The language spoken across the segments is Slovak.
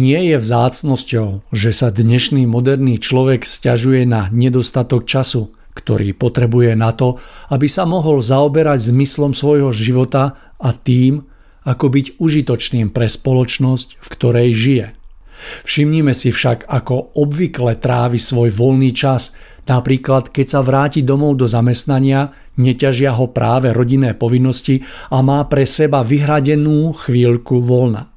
Nie je vzácnosťou, že sa dnešný moderný človek stiažuje na nedostatok času, ktorý potrebuje na to, aby sa mohol zaoberať zmyslom svojho života a tým, ako byť užitočným pre spoločnosť, v ktorej žije. Všimnime si však, ako obvykle trávi svoj voľný čas, napríklad keď sa vráti domov do zamestnania, neťažia ho práve rodinné povinnosti a má pre seba vyhradenú chvíľku voľna.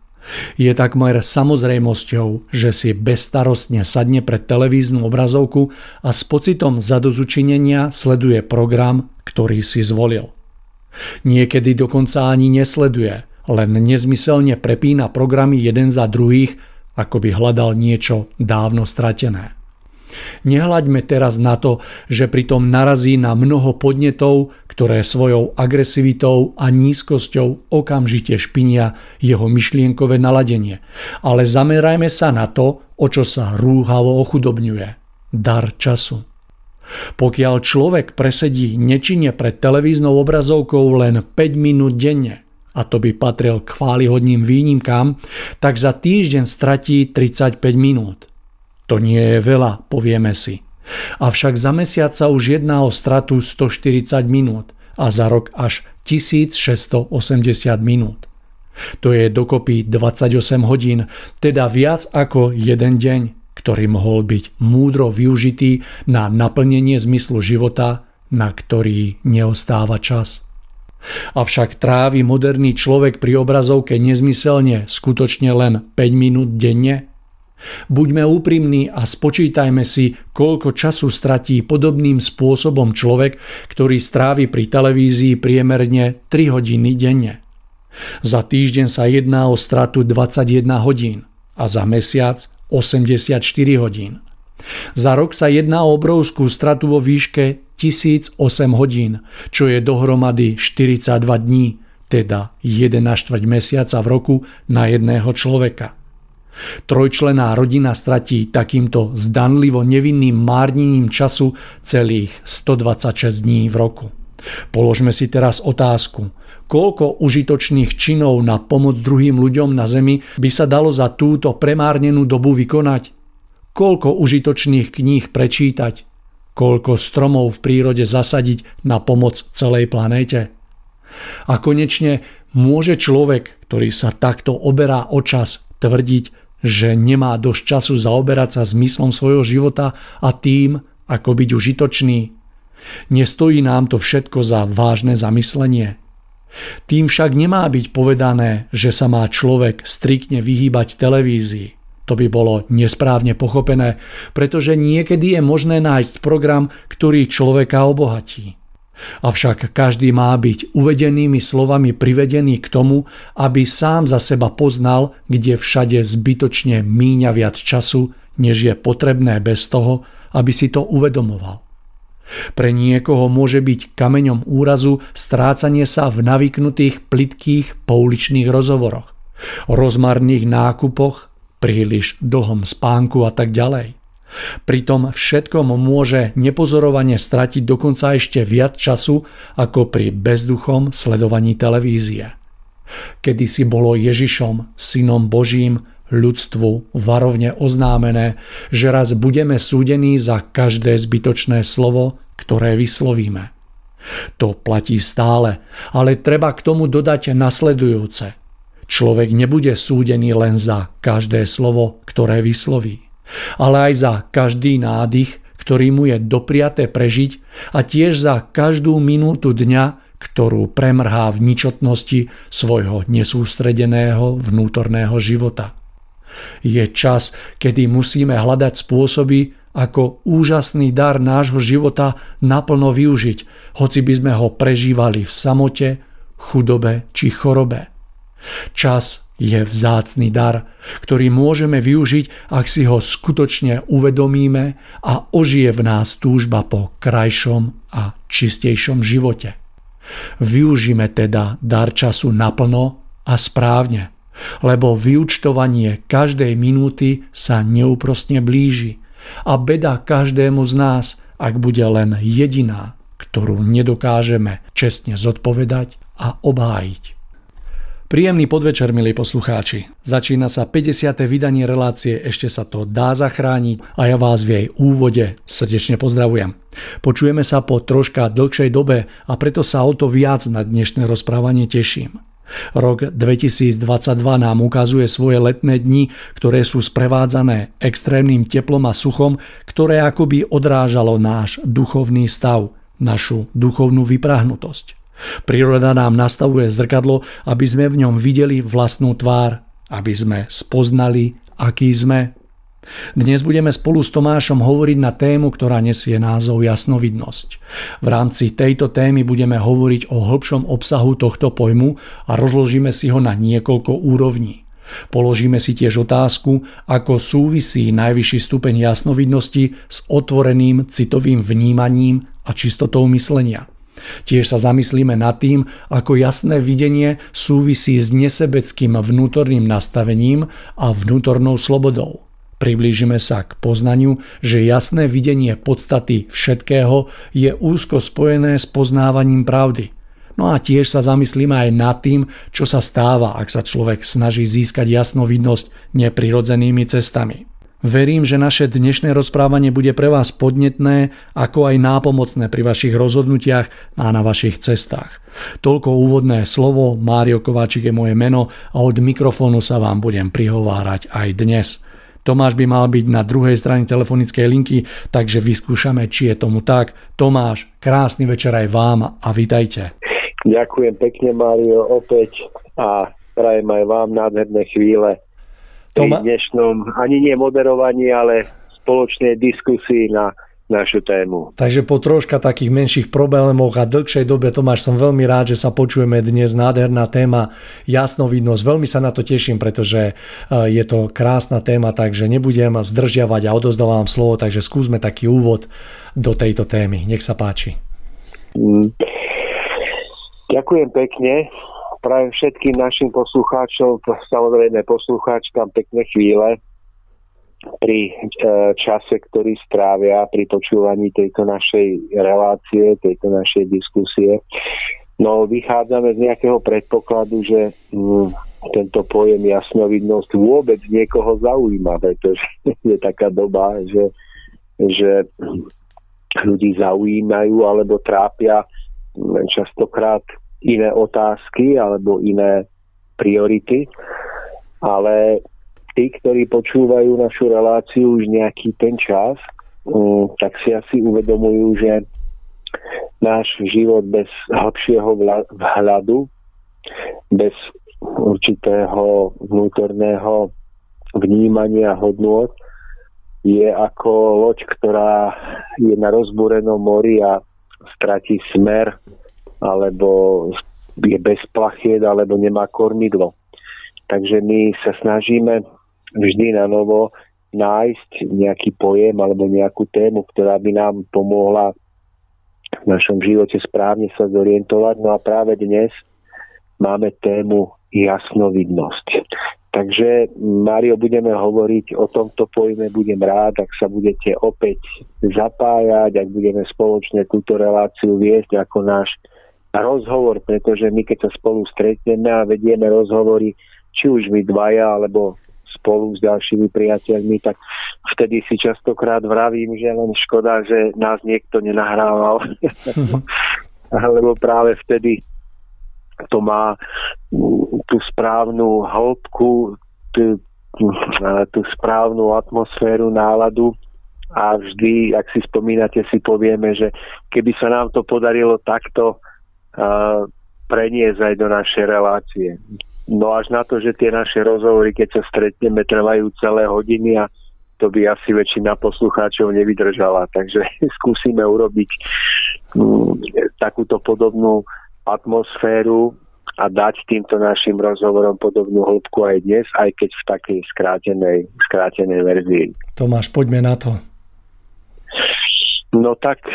Je takmer samozrejmosťou, že si bezstarostne sadne pred televíznu obrazovku a s pocitom zadozučinenia sleduje program, ktorý si zvolil. Niekedy dokonca ani nesleduje, len nezmyselne prepína programy jeden za druhých, ako by hľadal niečo dávno stratené. Nehľaďme teraz na to, že pritom narazí na mnoho podnetov, ktoré svojou agresivitou a nízkosťou okamžite špinia jeho myšlienkové naladenie. Ale zamerajme sa na to, o čo sa rúhavo ochudobňuje. Dar času. Pokiaľ človek presedí nečine pred televíznou obrazovkou len 5 minút denne, a to by patril k chválihodným výnimkám, tak za týždeň stratí 35 minút. To nie je veľa, povieme si. Avšak za mesiac sa už jedná o stratu 140 minút a za rok až 1680 minút. To je dokopy 28 hodín, teda viac ako jeden deň, ktorý mohol byť múdro využitý na naplnenie zmyslu života, na ktorý neostáva čas. Avšak trávi moderný človek pri obrazovke nezmyselne skutočne len 5 minút denne? Buďme úprimní a spočítajme si, koľko času stratí podobným spôsobom človek, ktorý strávi pri televízii priemerne 3 hodiny denne. Za týždeň sa jedná o stratu 21 hodín a za mesiac 84 hodín. Za rok sa jedná o obrovskú stratu vo výške 1008 hodín, čo je dohromady 42 dní, teda 1 štvrť mesiaca v roku na jedného človeka. Trojčlená rodina stratí takýmto zdanlivo nevinným márnením času celých 126 dní v roku. Položme si teraz otázku, koľko užitočných činov na pomoc druhým ľuďom na Zemi by sa dalo za túto premárnenú dobu vykonať? Koľko užitočných kníh prečítať? Koľko stromov v prírode zasadiť na pomoc celej planéte? A konečne môže človek, ktorý sa takto oberá o čas, tvrdiť, že nemá dosť času zaoberať sa zmyslom svojho života a tým, ako byť užitočný. Nestojí nám to všetko za vážne zamyslenie. Tým však nemá byť povedané, že sa má človek striktne vyhýbať televízii. To by bolo nesprávne pochopené, pretože niekedy je možné nájsť program, ktorý človeka obohatí. Avšak každý má byť uvedenými slovami privedený k tomu, aby sám za seba poznal, kde všade zbytočne míňa viac času, než je potrebné bez toho, aby si to uvedomoval. Pre niekoho môže byť kameňom úrazu strácanie sa v navyknutých plitkých pouličných rozhovoroch, rozmarných nákupoch, príliš dlhom spánku a tak ďalej. Pri tom všetkom môže nepozorovane stratiť dokonca ešte viac času ako pri bezduchom sledovaní televízie. Kedy si bolo Ježišom, synom Božím, ľudstvu varovne oznámené, že raz budeme súdení za každé zbytočné slovo, ktoré vyslovíme. To platí stále, ale treba k tomu dodať nasledujúce. Človek nebude súdený len za každé slovo, ktoré vysloví ale aj za každý nádych, ktorý mu je dopriaté prežiť a tiež za každú minútu dňa, ktorú premrhá v ničotnosti svojho nesústredeného vnútorného života. Je čas, kedy musíme hľadať spôsoby, ako úžasný dar nášho života naplno využiť, hoci by sme ho prežívali v samote, chudobe či chorobe. Čas, je vzácný dar, ktorý môžeme využiť, ak si ho skutočne uvedomíme a ožije v nás túžba po krajšom a čistejšom živote. Využíme teda dar času naplno a správne, lebo vyučtovanie každej minúty sa neúprostne blíži a beda každému z nás, ak bude len jediná, ktorú nedokážeme čestne zodpovedať a obhájiť. Príjemný podvečer, milí poslucháči. Začína sa 50. vydanie relácie Ešte sa to dá zachrániť a ja vás v jej úvode srdečne pozdravujem. Počujeme sa po troška dlhšej dobe a preto sa o to viac na dnešné rozprávanie teším. Rok 2022 nám ukazuje svoje letné dni, ktoré sú sprevádzané extrémnym teplom a suchom, ktoré akoby odrážalo náš duchovný stav, našu duchovnú vyprahnutosť. Príroda nám nastavuje zrkadlo, aby sme v ňom videli vlastnú tvár aby sme spoznali, aký sme. Dnes budeme spolu s Tomášom hovoriť na tému, ktorá nesie názov jasnovidnosť. V rámci tejto témy budeme hovoriť o hĺbšom obsahu tohto pojmu a rozložíme si ho na niekoľko úrovní. Položíme si tiež otázku, ako súvisí najvyšší stupeň jasnovidnosti s otvoreným citovým vnímaním a čistotou myslenia. Tiež sa zamyslíme nad tým, ako jasné videnie súvisí s nesebeckým vnútorným nastavením a vnútornou slobodou. Priblížime sa k poznaniu, že jasné videnie podstaty všetkého je úzko spojené s poznávaním pravdy. No a tiež sa zamyslíme aj nad tým, čo sa stáva, ak sa človek snaží získať jasnovidnosť neprirodzenými cestami. Verím, že naše dnešné rozprávanie bude pre vás podnetné, ako aj nápomocné pri vašich rozhodnutiach a na vašich cestách. Toľko úvodné slovo, Mário Kováčik je moje meno a od mikrofónu sa vám budem prihovárať aj dnes. Tomáš by mal byť na druhej strane telefonickej linky, takže vyskúšame, či je tomu tak. Tomáš, krásny večer aj vám a vitajte. Ďakujem pekne, Mário, opäť a prajem aj vám nádherné chvíle pri Toma... dnešnom ani nie moderovaní, ale spoločnej diskusii na našu tému. Takže po troška takých menších problémoch a dlhšej dobe, Tomáš, som veľmi rád, že sa počujeme dnes. Nádherná téma, jasnovidnosť. Veľmi sa na to teším, pretože e, je to krásna téma, takže nebudem zdržiavať a odozdávam slovo, takže skúsme taký úvod do tejto témy. Nech sa páči. Mm. Ďakujem pekne. Prajem všetkým našim poslucháčom, samozrejme poslucháčkam pekné chvíle pri e, čase, ktorý strávia pri počúvaní tejto našej relácie, tejto našej diskusie. No, vychádzame z nejakého predpokladu, že mm, tento pojem jasnovidnosť vôbec niekoho zaujíma, pretože je taká doba, že, že ľudí zaujímajú alebo trápia častokrát iné otázky alebo iné priority, ale tí, ktorí počúvajú našu reláciu už nejaký ten čas, mm, tak si asi uvedomujú, že náš život bez hlbšieho vhľadu, bez určitého vnútorného vnímania hodnôt je ako loď, ktorá je na rozbúrenom mori a stratí smer alebo je bez plachiet alebo nemá kormidlo. Takže my sa snažíme vždy na novo nájsť nejaký pojem alebo nejakú tému, ktorá by nám pomohla v našom živote správne sa zorientovať. No a práve dnes máme tému jasnovidnosť. Takže, Mário, budeme hovoriť o tomto pojme, budem rád, ak sa budete opäť zapájať, ak budeme spoločne túto reláciu viesť ako náš rozhovor, pretože my keď sa spolu stretneme a vedieme rozhovory, či už my dvaja, alebo spolu s ďalšími priateľmi, tak vtedy si častokrát vravím, že len škoda, že nás niekto nenahrával. Lebo práve vtedy to má tú správnu hĺbku, tú, tú správnu atmosféru, náladu a vždy, ak si spomínate, si povieme, že keby sa nám to podarilo takto preniesť aj do našej relácie. No až na to, že tie naše rozhovory, keď sa stretneme, trvajú celé hodiny a to by asi väčšina poslucháčov nevydržala. Takže skúsime urobiť m, mm, takúto podobnú atmosféru a dať týmto našim rozhovorom podobnú hĺbku aj dnes, aj keď v takej skrátenej, skrátenej verzii. Tomáš, poďme na to. No tak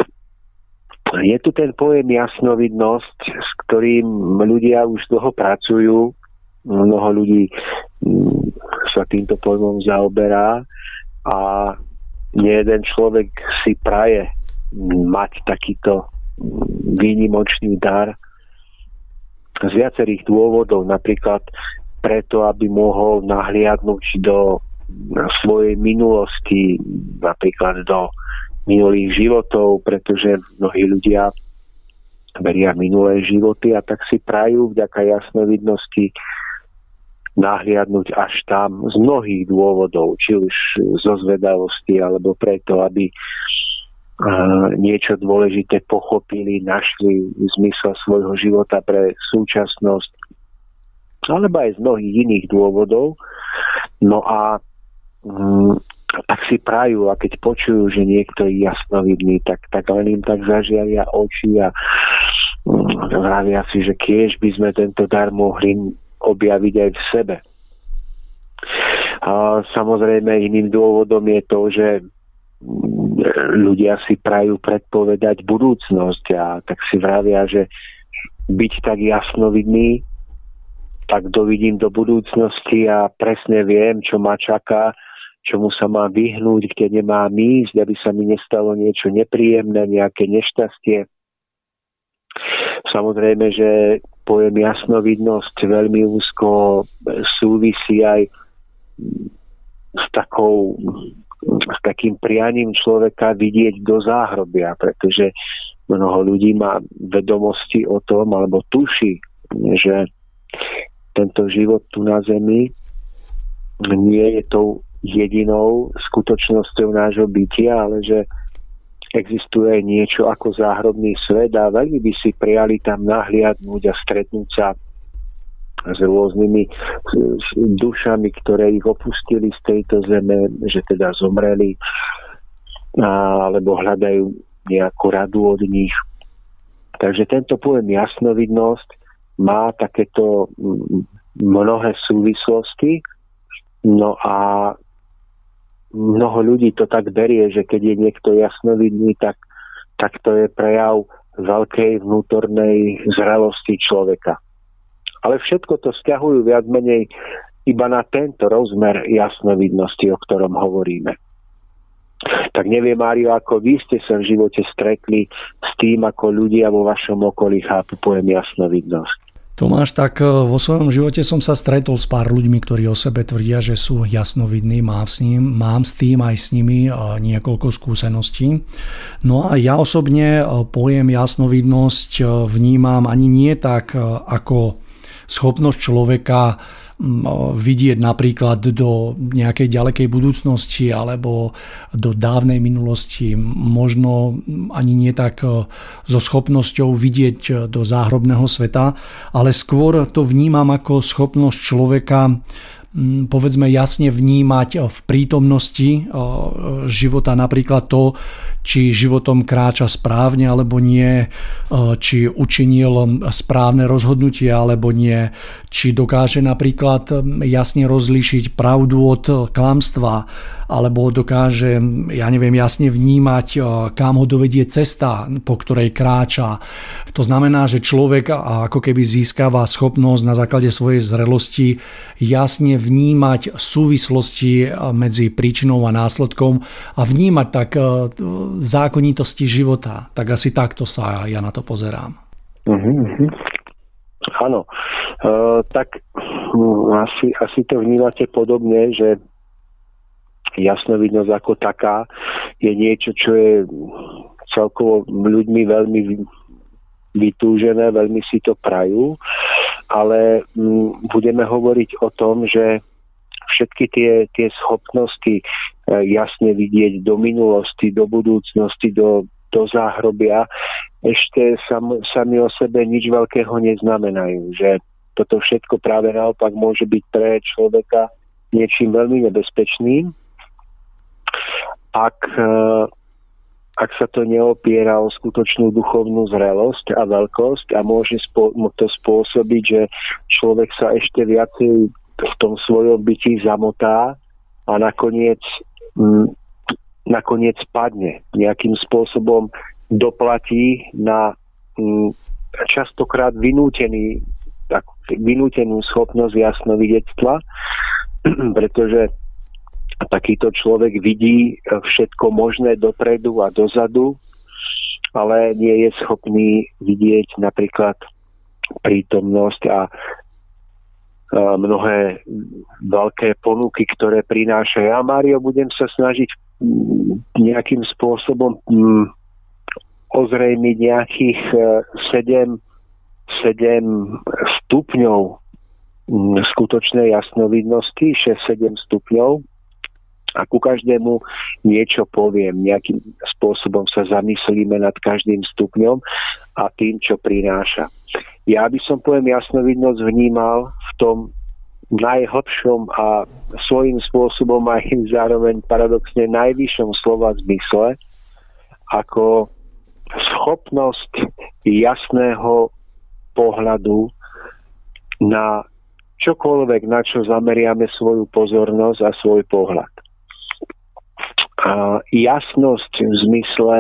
je tu ten pojem jasnovidnosť, s ktorým ľudia už dlho pracujú. Mnoho ľudí mm, sa týmto pojmom zaoberá. A nie jeden človek si praje mať takýto mm, výnimočný dar. Z viacerých dôvodov, napríklad preto, aby mohol nahliadnúť do svojej minulosti, napríklad do minulých životov, pretože mnohí ľudia veria minulé životy a tak si prajú vďaka jasnovidnosti nahliadnúť až tam z mnohých dôvodov, či už zo zvedavosti, alebo preto, aby niečo dôležité pochopili, našli zmysel svojho života pre súčasnosť, alebo aj z mnohých iných dôvodov. No a tak si prajú a keď počujú, že niekto je jasnovidný, tak, tak len im tak zažiaria oči a mm, vravia si, že kiež by sme tento dar mohli objaviť aj v sebe. A samozrejme iným dôvodom je to, že mm, ľudia si prajú predpovedať budúcnosť a tak si vravia, že byť tak jasnovidný, tak dovidím do budúcnosti a presne viem, čo ma čaká čomu sa má vyhnúť, kde nemá ísť, aby sa mi nestalo niečo nepríjemné, nejaké nešťastie. Samozrejme, že pojem jasnovidnosť veľmi úzko súvisí aj s takou s takým prianím človeka vidieť do záhrobia, pretože mnoho ľudí má vedomosti o tom, alebo tuší, že tento život tu na Zemi nie je tou jedinou skutočnosťou nášho bytia, ale že existuje niečo ako záhrobný svet a veľmi by si prijali tam nahliadnúť a stretnúť sa s rôznymi dušami, ktoré ich opustili z tejto zeme, že teda zomreli alebo hľadajú nejakú radu od nich. Takže tento pojem jasnovidnosť má takéto mnohé súvislosti. No a mnoho ľudí to tak berie, že keď je niekto jasnovidný, tak, tak to je prejav veľkej vnútornej zrelosti človeka. Ale všetko to stiahujú viac menej iba na tento rozmer jasnovidnosti, o ktorom hovoríme. Tak neviem, Mário, ako vy ste sa v živote stretli s tým, ako ľudia vo vašom okolí chápu pojem jasnovidnosť. Tomáš, tak e, vo svojom živote som sa stretol s pár ľuďmi, ktorí o sebe tvrdia, že sú jasnovidní, mám s, ním, mám s tým aj s nimi e, niekoľko skúseností. No a ja osobne e, pojem jasnovidnosť vnímam ani nie tak ako schopnosť človeka vidieť napríklad do nejakej ďalekej budúcnosti alebo do dávnej minulosti, možno ani nie tak so schopnosťou vidieť e, do záhrobného sveta, ale skôr to vnímam ako schopnosť človeka povedzme jasne vnímať v prítomnosti života napríklad to, či životom kráča správne alebo nie, či učinil správne rozhodnutie alebo nie, či dokáže napríklad jasne rozlíšiť pravdu od klamstva, alebo dokáže, ja neviem, jasne vnímať, kam ho dovedie cesta, po ktorej kráča. To znamená, že človek ako keby získava schopnosť na základe svojej zrelosti jasne vnímať súvislosti medzi príčinou a následkom a vnímať tak zákonitosti života. Tak asi takto sa ja na to pozerám. Uh-huh. Áno, uh, tak um, asi, asi to vnímate podobne, že jasnovidnosť ako taká je niečo, čo je celkovo ľuďmi veľmi vytúžené, veľmi si to prajú, ale mm, budeme hovoriť o tom, že všetky tie, tie schopnosti e, jasne vidieť do minulosti, do budúcnosti, do, do záhrobia, ešte sam, sami o sebe nič veľkého neznamenajú. Že toto všetko práve naopak môže byť pre človeka niečím veľmi nebezpečným, ak, e, ak sa to neopiera o skutočnú duchovnú zrelosť a veľkosť a môže to spôsobiť, že človek sa ešte viacej v tom svojom byti zamotá a nakoniec, nakoniec padne. Nejakým spôsobom doplatí na častokrát vynútený, tak, vynútenú schopnosť jasnovidectva, pretože takýto človek vidí všetko možné dopredu a dozadu, ale nie je schopný vidieť napríklad prítomnosť a mnohé veľké ponuky, ktoré prináša. Ja, Mário, budem sa snažiť nejakým spôsobom ozrejmiť nejakých 7, e, 7 stupňov skutočnej jasnovidnosti, 6-7 stupňov a ku každému niečo poviem, nejakým spôsobom sa zamyslíme nad každým stupňom a tým, čo prináša. Ja by som poviem jasnovidnosť vnímal v tom najhlbšom a svojím spôsobom aj zároveň paradoxne najvyššom slova zmysle, ako schopnosť jasného pohľadu na čokoľvek, na čo zameriame svoju pozornosť a svoj pohľad. A jasnosť v zmysle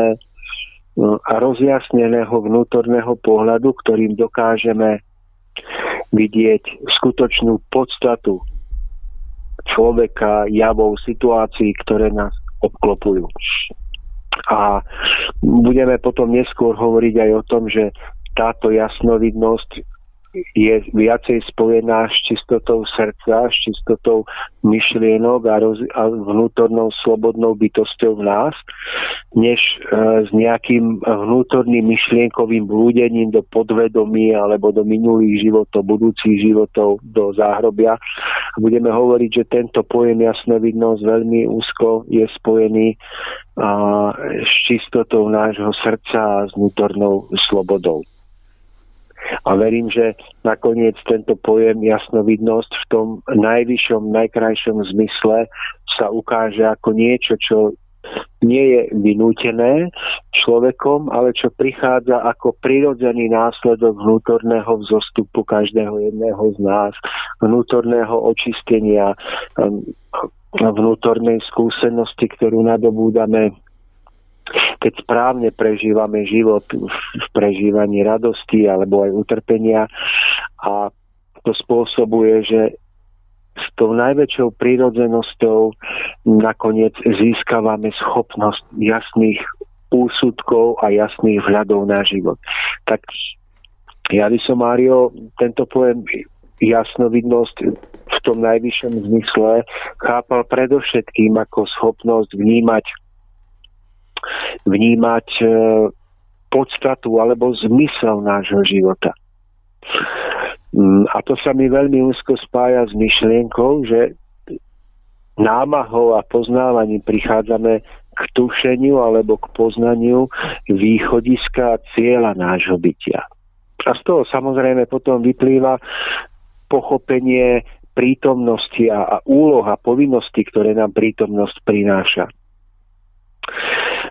a rozjasneného vnútorného pohľadu, ktorým dokážeme vidieť skutočnú podstatu človeka, javov, situácií, ktoré nás obklopujú. A budeme potom neskôr hovoriť aj o tom, že táto jasnovidnosť je viacej spojená s čistotou srdca, s čistotou myšlienok a, roz, a vnútornou slobodnou bytosťou v nás, než e, s nejakým vnútorným myšlienkovým blúdením do podvedomí alebo do minulých životov, budúcich životov, do záhrobia. Budeme hovoriť, že tento pojem jasnovidnosť veľmi úzko je spojený a, s čistotou nášho srdca a s vnútornou slobodou. A verím, že nakoniec tento pojem jasnovidnosť v tom najvyššom, najkrajšom zmysle sa ukáže ako niečo, čo nie je vynútené človekom, ale čo prichádza ako prirodzený následok vnútorného vzostupu každého jedného z nás, vnútorného očistenia, vnútornej skúsenosti, ktorú nadobúdame keď správne prežívame život v prežívaní radosti alebo aj utrpenia a to spôsobuje, že s tou najväčšou prírodzenosťou nakoniec získavame schopnosť jasných úsudkov a jasných vhľadov na život. Tak ja by som, Mário, tento pojem jasnovidnosť v tom najvyššom zmysle chápal predovšetkým ako schopnosť vnímať vnímať e, podstatu alebo zmysel nášho života. Mm, a to sa mi veľmi úzko spája s myšlienkou, že námahou a poznávaním prichádzame k tušeniu alebo k poznaniu východiska a cieľa nášho bytia. A z toho samozrejme potom vyplýva pochopenie prítomnosti a, a úloh a povinnosti, ktoré nám prítomnosť prináša.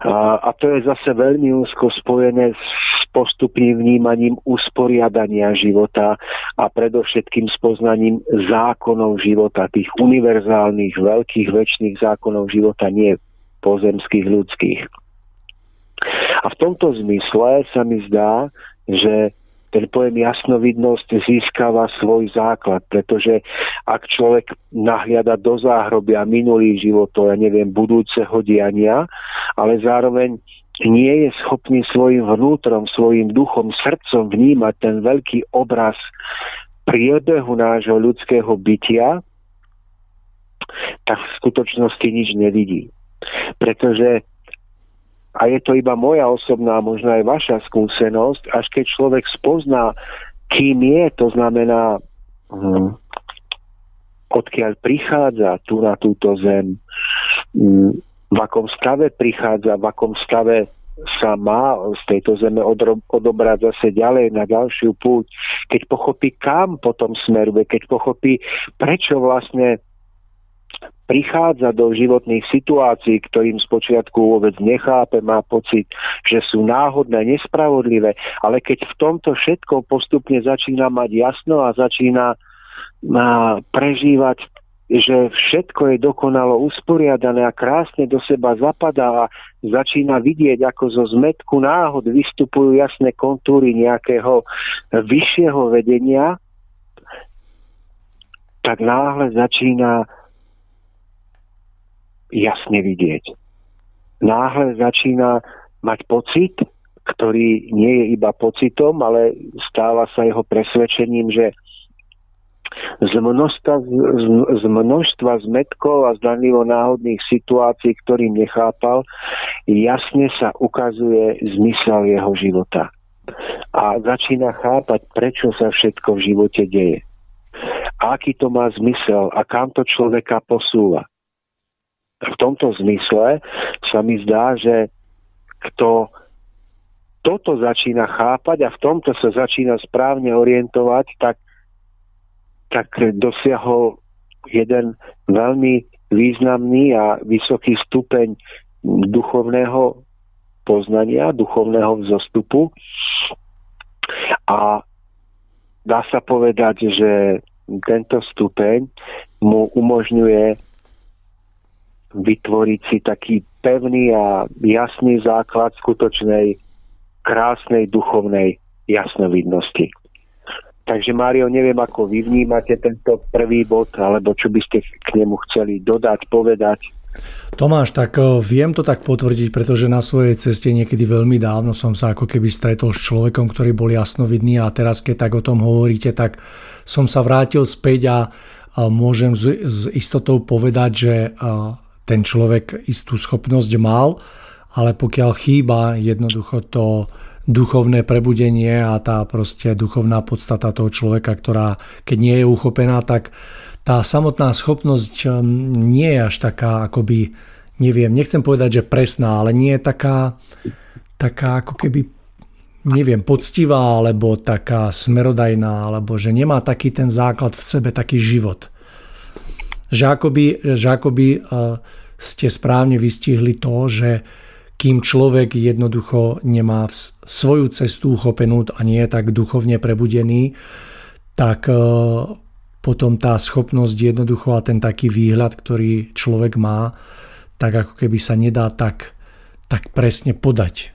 A, to je zase veľmi úzko spojené s postupným vnímaním usporiadania života a predovšetkým s poznaním zákonov života, tých univerzálnych, veľkých, väčšných zákonov života, nie pozemských, ľudských. A v tomto zmysle sa mi zdá, že ten pojem jasnovidnosť získava svoj základ, pretože ak človek nahliada do záhrobia minulých životov, ja neviem, budúceho diania, ale zároveň nie je schopný svojim vnútrom, svojim duchom, srdcom vnímať ten veľký obraz priebehu nášho ľudského bytia, tak v skutočnosti nič nevidí. Pretože a je to iba moja osobná, možno aj vaša skúsenosť, až keď človek spozná, kým je, to znamená, hm, odkiaľ prichádza tu na túto zem, hm, v akom stave prichádza, v akom stave sa má z tejto zeme odobrať zase ďalej na ďalšiu púť, keď pochopí, kam potom smeruje, keď pochopí, prečo vlastne prichádza do životných situácií, ktorým spočiatku vôbec nechápe, má pocit, že sú náhodné, nespravodlivé, ale keď v tomto všetko postupne začína mať jasno a začína prežívať že všetko je dokonalo usporiadané a krásne do seba zapadá a začína vidieť, ako zo zmetku náhod vystupujú jasné kontúry nejakého vyššieho vedenia, tak náhle začína jasne vidieť. Náhle začína mať pocit, ktorý nie je iba pocitom, ale stáva sa jeho presvedčením, že z množstva, z množstva zmetkov a zdanlivo náhodných situácií, ktorým nechápal, jasne sa ukazuje zmysel jeho života. A začína chápať, prečo sa všetko v živote deje. Aký to má zmysel a kam to človeka posúva v tomto zmysle sa mi zdá, že kto toto začína chápať a v tomto sa začína správne orientovať, tak, tak dosiahol jeden veľmi významný a vysoký stupeň duchovného poznania, duchovného vzostupu. A dá sa povedať, že tento stupeň mu umožňuje vytvoriť si taký pevný a jasný základ skutočnej krásnej duchovnej jasnovidnosti. Takže Mário, neviem, ako vy vnímate tento prvý bod, alebo čo by ste k nemu chceli dodať, povedať. Tomáš, tak eh, viem to tak potvrdiť, pretože na svojej ceste niekedy veľmi dávno som sa ako keby stretol s človekom, ktorý bol jasnovidný a teraz keď tak o tom hovoríte, tak som sa vrátil späť a môžem s istotou povedať, že ten človek istú schopnosť mal, ale pokiaľ chýba jednoducho to duchovné prebudenie a tá proste duchovná podstata toho človeka, ktorá keď nie je uchopená, tak tá samotná schopnosť um, nie je až taká akoby, neviem, nechcem povedať, že presná, ale nie je taká, taká ako keby neviem, poctivá, alebo taká smerodajná, alebo že nemá taký ten základ v sebe, taký život. Že akoby, že akoby uh, ste správne vystihli to, že kým človek jednoducho nemá svoju cestu uchopenú a nie je tak duchovne prebudený, tak e, potom tá schopnosť jednoducho a ten taký výhľad, ktorý človek má, tak ako keby sa nedá tak, tak presne podať.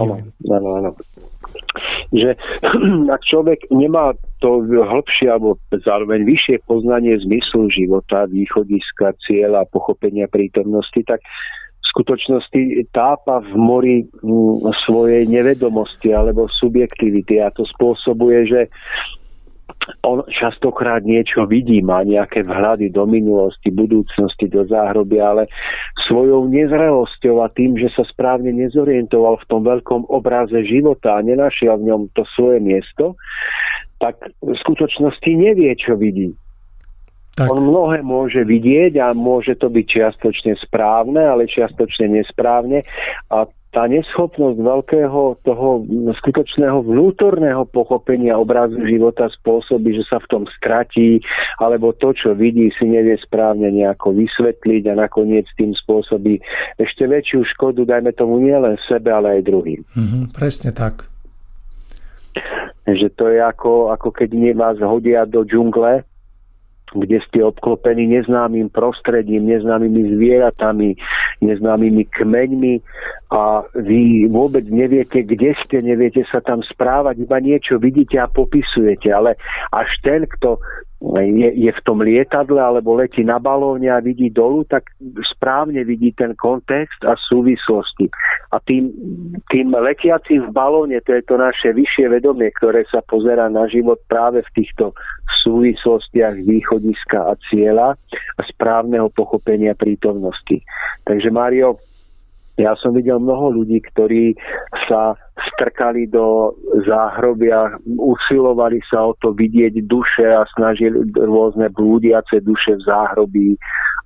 Áno, áno, áno. Že ak človek nemá to hĺbšie alebo zároveň vyššie poznanie zmyslu života, východiska, cieľa, pochopenia prítomnosti, tak v skutočnosti tápa v mori mm, svojej nevedomosti alebo subjektivity a to spôsobuje, že on častokrát niečo vidí, má nejaké vhľady do minulosti, budúcnosti, do záhroby, ale svojou nezrelosťou a tým, že sa správne nezorientoval v tom veľkom obraze života a nenašiel v ňom to svoje miesto, tak v skutočnosti nevie, čo vidí. Tak. On mnohé môže vidieť a môže to byť čiastočne správne, ale čiastočne nesprávne. A tá neschopnosť veľkého toho skutočného vnútorného pochopenia obrazu života spôsobí, že sa v tom skratí, alebo to, čo vidí, si nevie správne nejako vysvetliť a nakoniec tým spôsobí ešte väčšiu škodu, dajme tomu nielen sebe, ale aj druhým. Mm-hmm, presne tak. Že to je ako, ako keď vás hodia do džungle kde ste obklopení neznámym prostredím, neznámymi zvieratami, neznámymi kmeňmi a vy vôbec neviete, kde ste, neviete sa tam správať, iba niečo vidíte a popisujete, ale až ten, kto je, je v tom lietadle alebo letí na balóne a vidí dolu, tak správne vidí ten kontext a súvislosti. A tým, tým letiacim v balóne, to je to naše vyššie vedomie, ktoré sa pozera na život práve v týchto súvislostiach východiska a cieľa a správneho pochopenia prítomnosti. Takže Mário, ja som videl mnoho ľudí, ktorí sa strkali do záhrobia, usilovali sa o to vidieť duše a snažili rôzne blúdiace duše v záhrobí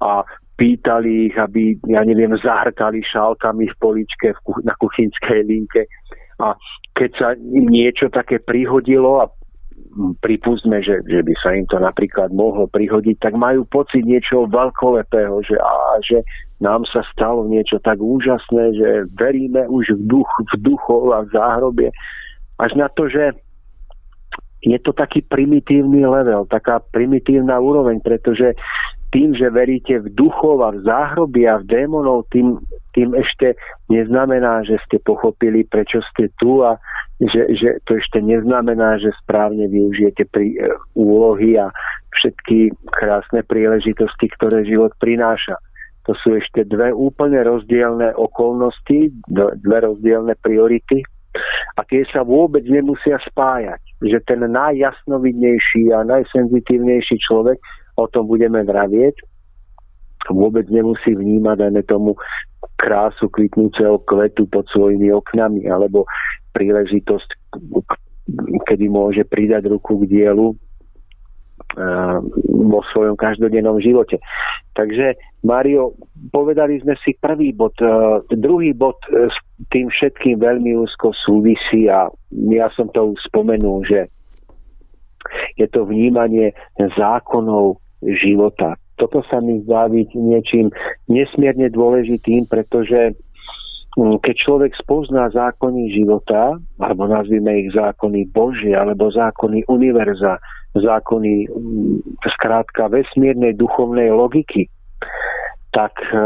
a pýtali ich, aby, ja neviem, zahrkali šálkami v poličke na kuchynskej linke. A keď sa niečo také prihodilo a pripustme, že, že by sa im to napríklad mohlo prihodiť, tak majú pocit niečo veľkolepého, že, a, že nám sa stalo niečo tak úžasné, že veríme už v, duch, v duchov a v záhrobie, až na to, že je to taký primitívny level, taká primitívna úroveň, pretože tým, že veríte v duchov a v záhroby a v démonov, tým, tým ešte neznamená, že ste pochopili, prečo ste tu a že, že to ešte neznamená, že správne využijete pri, e, úlohy a všetky krásne príležitosti, ktoré život prináša. To sú ešte dve úplne rozdielne okolnosti, dve rozdielne priority a tie sa vôbec nemusia spájať. Že ten najjasnovidnejší a najsenzitívnejší človek, o tom budeme vravieť, vôbec nemusí vnímať, dajme tomu, krásu kvitnúceho kvetu pod svojimi oknami, alebo príležitosť, kedy môže pridať ruku k dielu vo svojom každodennom živote. Takže, Mario, povedali sme si prvý bod. Druhý bod, tým všetkým veľmi úzko súvisí a ja som to už spomenul, že je to vnímanie zákonov života. Toto sa mi zdá byť niečím nesmierne dôležitým, pretože keď človek spozná zákony života, alebo nazvime ich zákony Božie, alebo zákony univerza, zákony mm, zkrátka vesmírnej duchovnej logiky, tak e,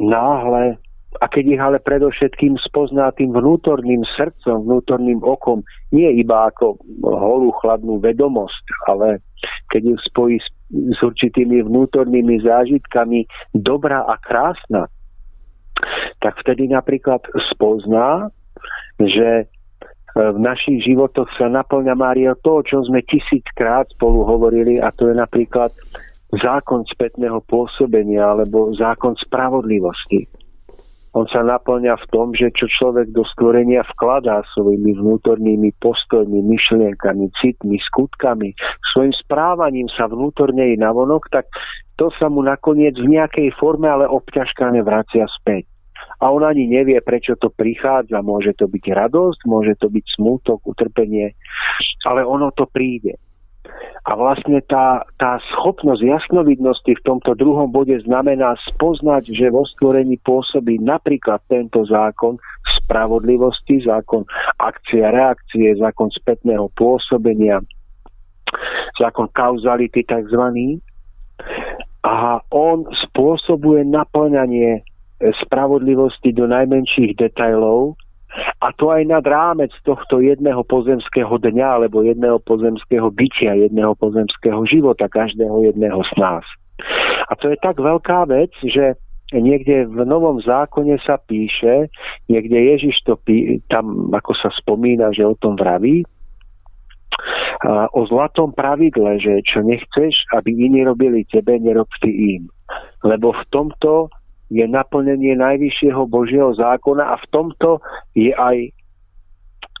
náhle a keď ich ale predovšetkým spozná tým vnútorným srdcom, vnútorným okom, nie iba ako holú chladnú vedomosť, ale keď ju spojí s, s určitými vnútornými zážitkami dobrá a krásna, tak vtedy napríklad spozná, že e, v našich životoch sa naplňa Mária to, o čom sme tisíckrát spolu hovorili a to je napríklad zákon spätného pôsobenia alebo zákon spravodlivosti on sa naplňa v tom, že čo človek do stvorenia vkladá svojimi vnútornými postojmi, myšlienkami, citmi, skutkami, svojim správaním sa vnútorne i navonok, tak to sa mu nakoniec v nejakej forme, ale obťažkane vracia späť. A on ani nevie, prečo to prichádza. Môže to byť radosť, môže to byť smútok, utrpenie, ale ono to príde. A vlastne tá, tá schopnosť jasnovidnosti v tomto druhom bode znamená spoznať, že vo stvorení pôsobí napríklad tento zákon spravodlivosti, zákon akcie reakcie, zákon spätného pôsobenia, zákon kauzality tzv. A on spôsobuje naplňanie spravodlivosti do najmenších detajlov a to aj nad rámec tohto jedného pozemského dňa alebo jedného pozemského bytia, jedného pozemského života, každého jedného z nás. A to je tak veľká vec, že niekde v Novom zákone sa píše, niekde Ježiš to pí, tam ako sa spomína, že o tom vraví, o zlatom pravidle, že čo nechceš, aby iní robili tebe, nerob ty im. Lebo v tomto je naplnenie najvyššieho Božieho zákona a v tomto je aj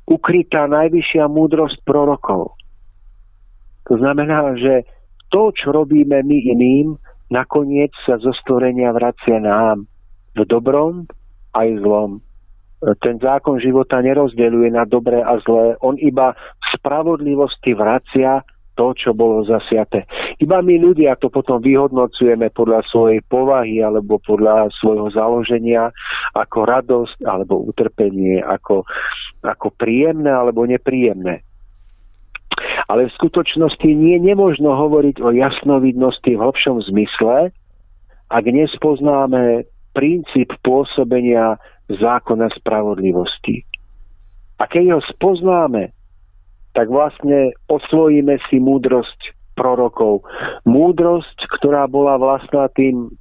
ukrytá najvyššia múdrosť prorokov. To znamená, že to, čo robíme my iným, nakoniec sa zo stvorenia vracia nám v dobrom aj zlom. Ten zákon života nerozdeľuje na dobré a zlé, on iba v spravodlivosti vracia to, čo bolo zasiaté. Iba my ľudia to potom vyhodnocujeme podľa svojej povahy alebo podľa svojho založenia ako radosť alebo utrpenie, ako, ako príjemné alebo nepríjemné. Ale v skutočnosti nie je nemožno hovoriť o jasnovidnosti v hlbšom zmysle, ak nespoznáme princíp pôsobenia zákona spravodlivosti. A keď ho spoznáme, tak vlastne osvojíme si múdrosť prorokov. Múdrosť, ktorá bola vlastná tým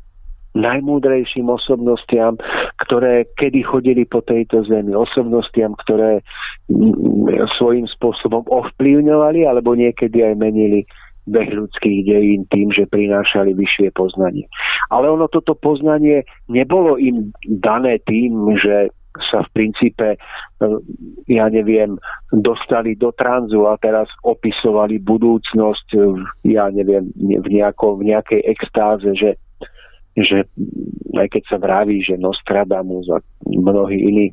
najmúdrejším osobnostiam, ktoré kedy chodili po tejto zemi. Osobnostiam, ktoré svojím spôsobom ovplyvňovali alebo niekedy aj menili beh ľudských dejín tým, že prinášali vyššie poznanie. Ale ono toto poznanie nebolo im dané tým, že sa v princípe, e, ja neviem, dostali do tranzu a teraz opisovali budúcnosť, e, ja neviem, v, nejako, v nejakej extáze, že, že aj keď sa vraví, že Nostradamus a mnohí iní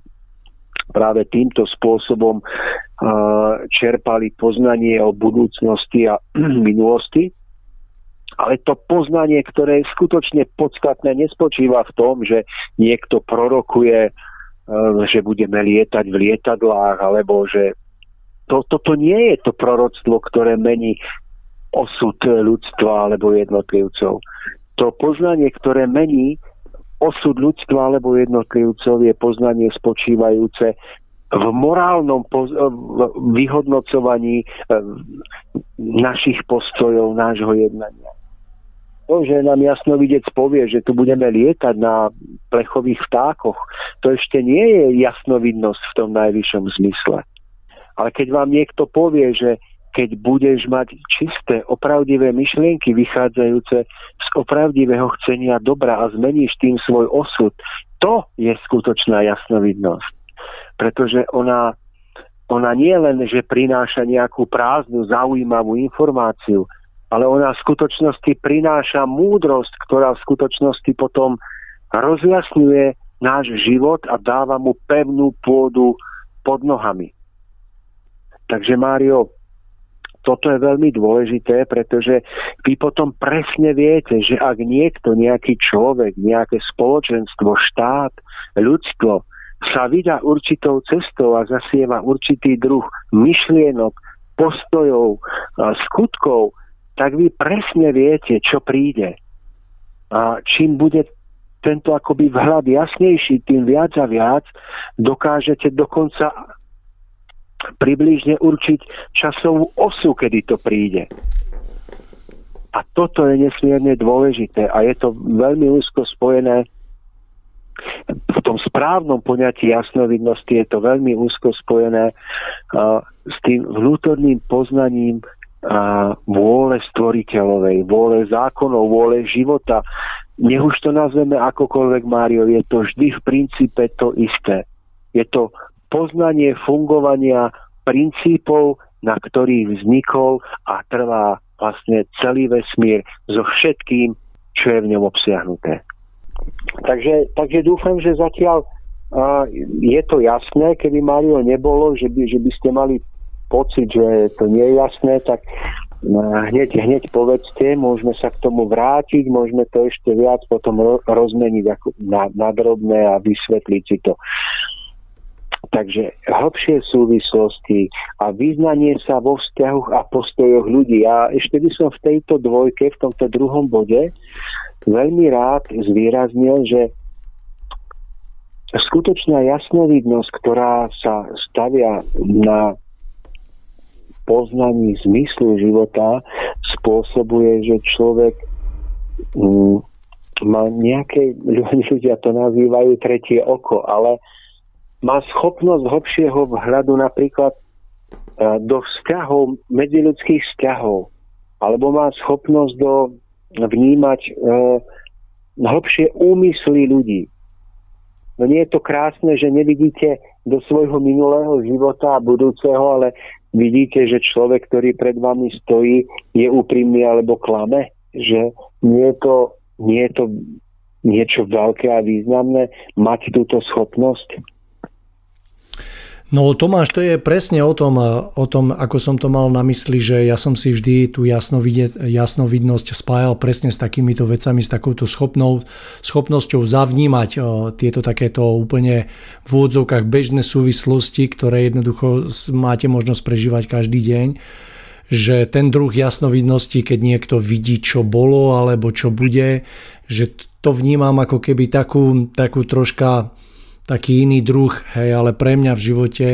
práve týmto spôsobom čerpali poznanie o budúcnosti a minulosti, ale to poznanie, ktoré je skutočne podstatné, nespočíva v tom, že niekto prorokuje Eh, že budeme lietať v lietadlách, alebo že to, toto nie je to proroctvo, ktoré mení osud ľudstva alebo jednotlivcov. To poznanie, ktoré mení osud ľudstva alebo jednotlivcov je poznanie spočívajúce v morálnom poz- vyhodnocovaní eh, našich postojov, nášho jednania to, že nám jasno videc povie, že tu budeme lietať na plechových vtákoch, to ešte nie je jasnovidnosť v tom najvyššom zmysle. Ale keď vám niekto povie, že keď budeš mať čisté, opravdivé myšlienky vychádzajúce z opravdivého chcenia dobra a zmeníš tým svoj osud, to je skutočná jasnovidnosť. Pretože ona, ona nie len, že prináša nejakú prázdnu, zaujímavú informáciu, ale ona v skutočnosti prináša múdrosť, ktorá v skutočnosti potom rozjasňuje náš život a dáva mu pevnú pôdu pod nohami. Takže Mário, toto je veľmi dôležité, pretože vy potom presne viete, že ak niekto, nejaký človek, nejaké spoločenstvo, štát, ľudstvo sa vydá určitou cestou a zasieva určitý druh myšlienok, postojov, skutkov, tak vy presne viete, čo príde. A čím bude tento akoby vhľad jasnejší, tým viac a viac dokážete dokonca približne určiť časovú osu, kedy to príde. A toto je nesmierne dôležité a je to veľmi úzko spojené v tom správnom poňatí jasnovidnosti je to veľmi úzko spojené uh, s tým vnútorným poznaním uh, vôle stvoriteľovej, vôle zákonov, vôle života. Nech už to nazveme akokoľvek, Mário, je to vždy v princípe to isté. Je to poznanie fungovania princípov, na ktorých vznikol a trvá vlastne celý vesmír so všetkým, čo je v ňom obsiahnuté. Takže, takže dúfam, že zatiaľ uh, je to jasné, keby Mario nebolo, že by, že by ste mali pocit, že to nie je jasné, tak hneď, hneď povedzte, môžeme sa k tomu vrátiť, môžeme to ešte viac potom rozmeniť ako na, na drobné a vysvetliť si to. Takže hlbšie súvislosti a význanie sa vo vzťahoch a postojoch ľudí. A ešte by som v tejto dvojke, v tomto druhom bode, veľmi rád zvýraznil, že skutočná jasnovidnosť, ktorá sa stavia na poznaní zmyslu života, spôsobuje, že človek mm, má nejaké, ľudia to nazývajú tretie oko, ale má schopnosť hlbšieho vhľadu napríklad e, do vzťahov, medziludských vzťahov, alebo má schopnosť do vnímať e, hlbšie úmysly ľudí. No nie je to krásne, že nevidíte do svojho minulého života a budúceho, ale vidíte, že človek, ktorý pred vami stojí, je úprimný alebo klame, že nie je to, nie je to niečo veľké a významné mať túto schopnosť. No Tomáš, to je presne o tom, o tom, ako som to mal na mysli, že ja som si vždy tú jasnovidnosť spájal presne s takýmito vecami, s takouto schopnou, schopnosťou zavnímať tieto takéto úplne v úvodzovkách bežné súvislosti, ktoré jednoducho máte možnosť prežívať každý deň. Že ten druh jasnovidnosti, keď niekto vidí, čo bolo alebo čo bude, že to vnímam ako keby takú, takú troška taký iný druh, hej, ale pre mňa v živote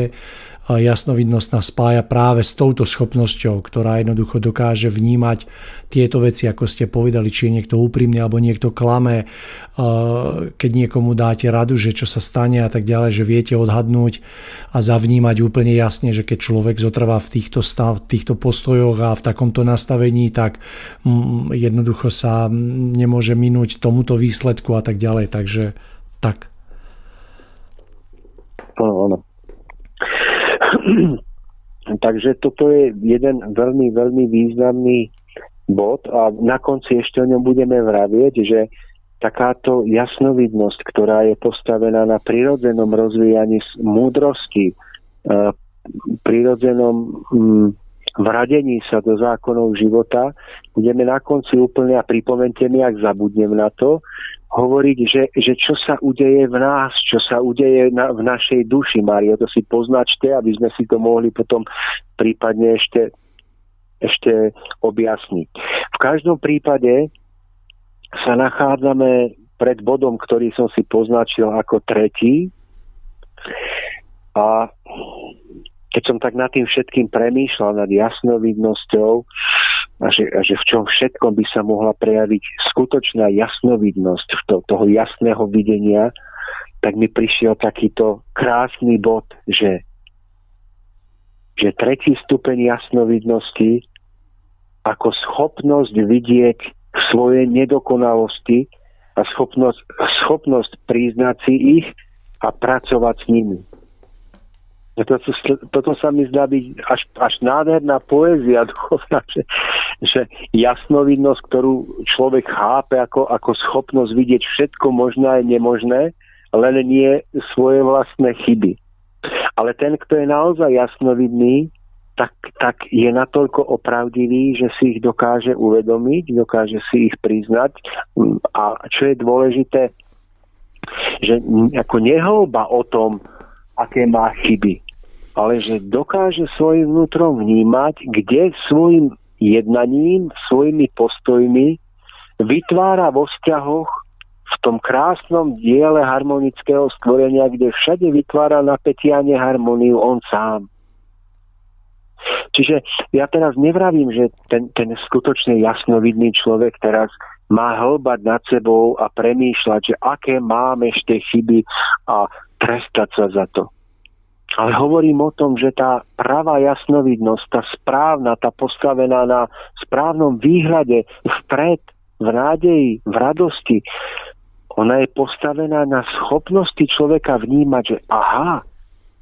jasnovidnosť nás spája práve s touto schopnosťou, ktorá jednoducho dokáže vnímať tieto veci, ako ste povedali, či je niekto úprimný alebo niekto klame, keď niekomu dáte radu, že čo sa stane a tak ďalej, že viete odhadnúť a zavnímať úplne jasne, že keď človek zotrvá v týchto, stav, týchto postojoch a v takomto nastavení, tak mm, jednoducho sa nemôže minúť tomuto výsledku a tak ďalej. Takže tak. Áno, áno. Takže toto je jeden veľmi, veľmi významný bod a na konci ešte o ňom budeme vravieť, že takáto jasnovidnosť, ktorá je postavená na prirodzenom rozvíjaní múdrosti, e, prirodzenom mm, vradení sa do zákonov života, budeme na konci úplne a pripomente mi, ak zabudnem na to, hovoriť, že, že čo sa udeje v nás, čo sa udeje na, v našej duši, Mário, to si poznačte, aby sme si to mohli potom prípadne ešte, ešte objasniť. V každom prípade sa nachádzame pred bodom, ktorý som si poznačil ako tretí a keď som tak nad tým všetkým premýšľal, nad jasnovidnosťou, a že, a že v čom všetkom by sa mohla prejaviť skutočná jasnovidnosť to, toho jasného videnia, tak mi prišiel takýto krásny bod, že, že tretí stupeň jasnovidnosti ako schopnosť vidieť svoje nedokonalosti a schopnosť, schopnosť priznať si ich a pracovať s nimi. Toto, toto sa mi zdá byť až, až nádherná poézia duchovná, že, že jasnovidnosť, ktorú človek chápe ako, ako schopnosť vidieť všetko možné a nemožné, len nie svoje vlastné chyby. Ale ten, kto je naozaj jasnovidný, tak, tak je natoľko opravdivý, že si ich dokáže uvedomiť, dokáže si ich priznať. A čo je dôležité, že ako nehlba o tom, aké má chyby, ale že dokáže svojim vnútrom vnímať, kde svojim jednaním, svojimi postojmi vytvára vo vzťahoch v tom krásnom diele harmonického stvorenia, kde všade vytvára napätie a neharmoniu on sám. Čiže ja teraz nevravím, že ten, ten skutočne jasnovidný človek teraz má hlbať nad sebou a premýšľať, že aké máme ešte chyby a trestať sa za to. Ale hovorím o tom, že tá pravá jasnovidnosť, tá správna, tá postavená na správnom výhľade vpred, v nádeji, v radosti, ona je postavená na schopnosti človeka vnímať, že aha,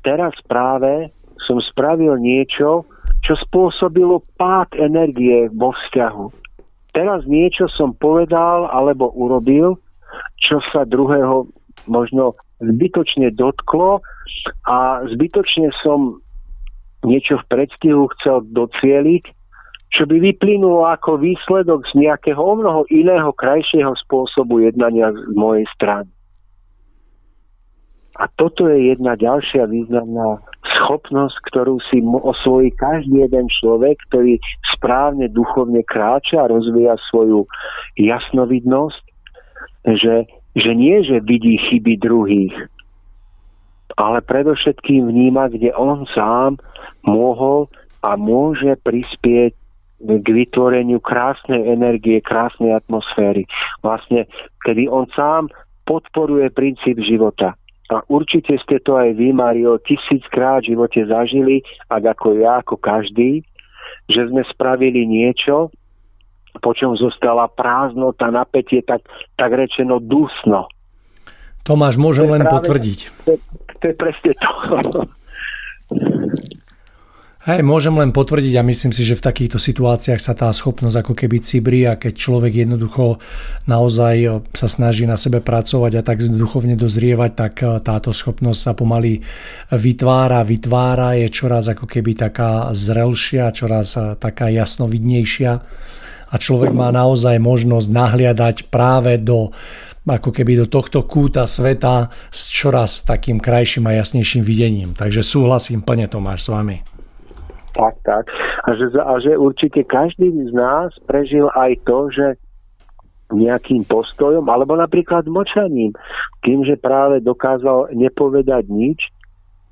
teraz práve som spravil niečo, čo spôsobilo pád energie vo vzťahu. Teraz niečo som povedal alebo urobil, čo sa druhého možno zbytočne dotklo a zbytočne som niečo v predstihu chcel docieliť, čo by vyplynulo ako výsledok z nejakého o mnoho iného, krajšieho spôsobu jednania z mojej strany. A toto je jedna ďalšia významná schopnosť, ktorú si osvojí každý jeden človek, ktorý správne duchovne kráča a rozvíja svoju jasnovidnosť, že že nie, že vidí chyby druhých, ale predovšetkým vníma, kde on sám mohol a môže prispieť k vytvoreniu krásnej energie, krásnej atmosféry. Vlastne, kedy on sám podporuje princíp života. A určite ste to aj vy, Mario, tisíckrát v živote zažili, ak ako ja, ako každý, že sme spravili niečo, po čom zostala prázdnota, napätie, tak, tak rečeno dusno. Tomáš, môžem to len práve, potvrdiť. To, to je presne to. Hej, môžem len potvrdiť a myslím si, že v takýchto situáciách sa tá schopnosť ako keby cibrí a keď človek jednoducho naozaj sa snaží na sebe pracovať a tak duchovne dozrievať, tak e, táto schopnosť sa pomaly vytvára, vytvára, je čoraz ako keby taká zrelšia, čoraz e, taká jasnovidnejšia a človek má naozaj možnosť nahliadať práve do ako keby do tohto kúta sveta s čoraz takým krajším a jasnejším videním. Takže súhlasím plne Tomáš s vami. Tak, tak. A že, a že určite každý z nás prežil aj to, že nejakým postojom, alebo napríklad močaním, že práve dokázal nepovedať nič,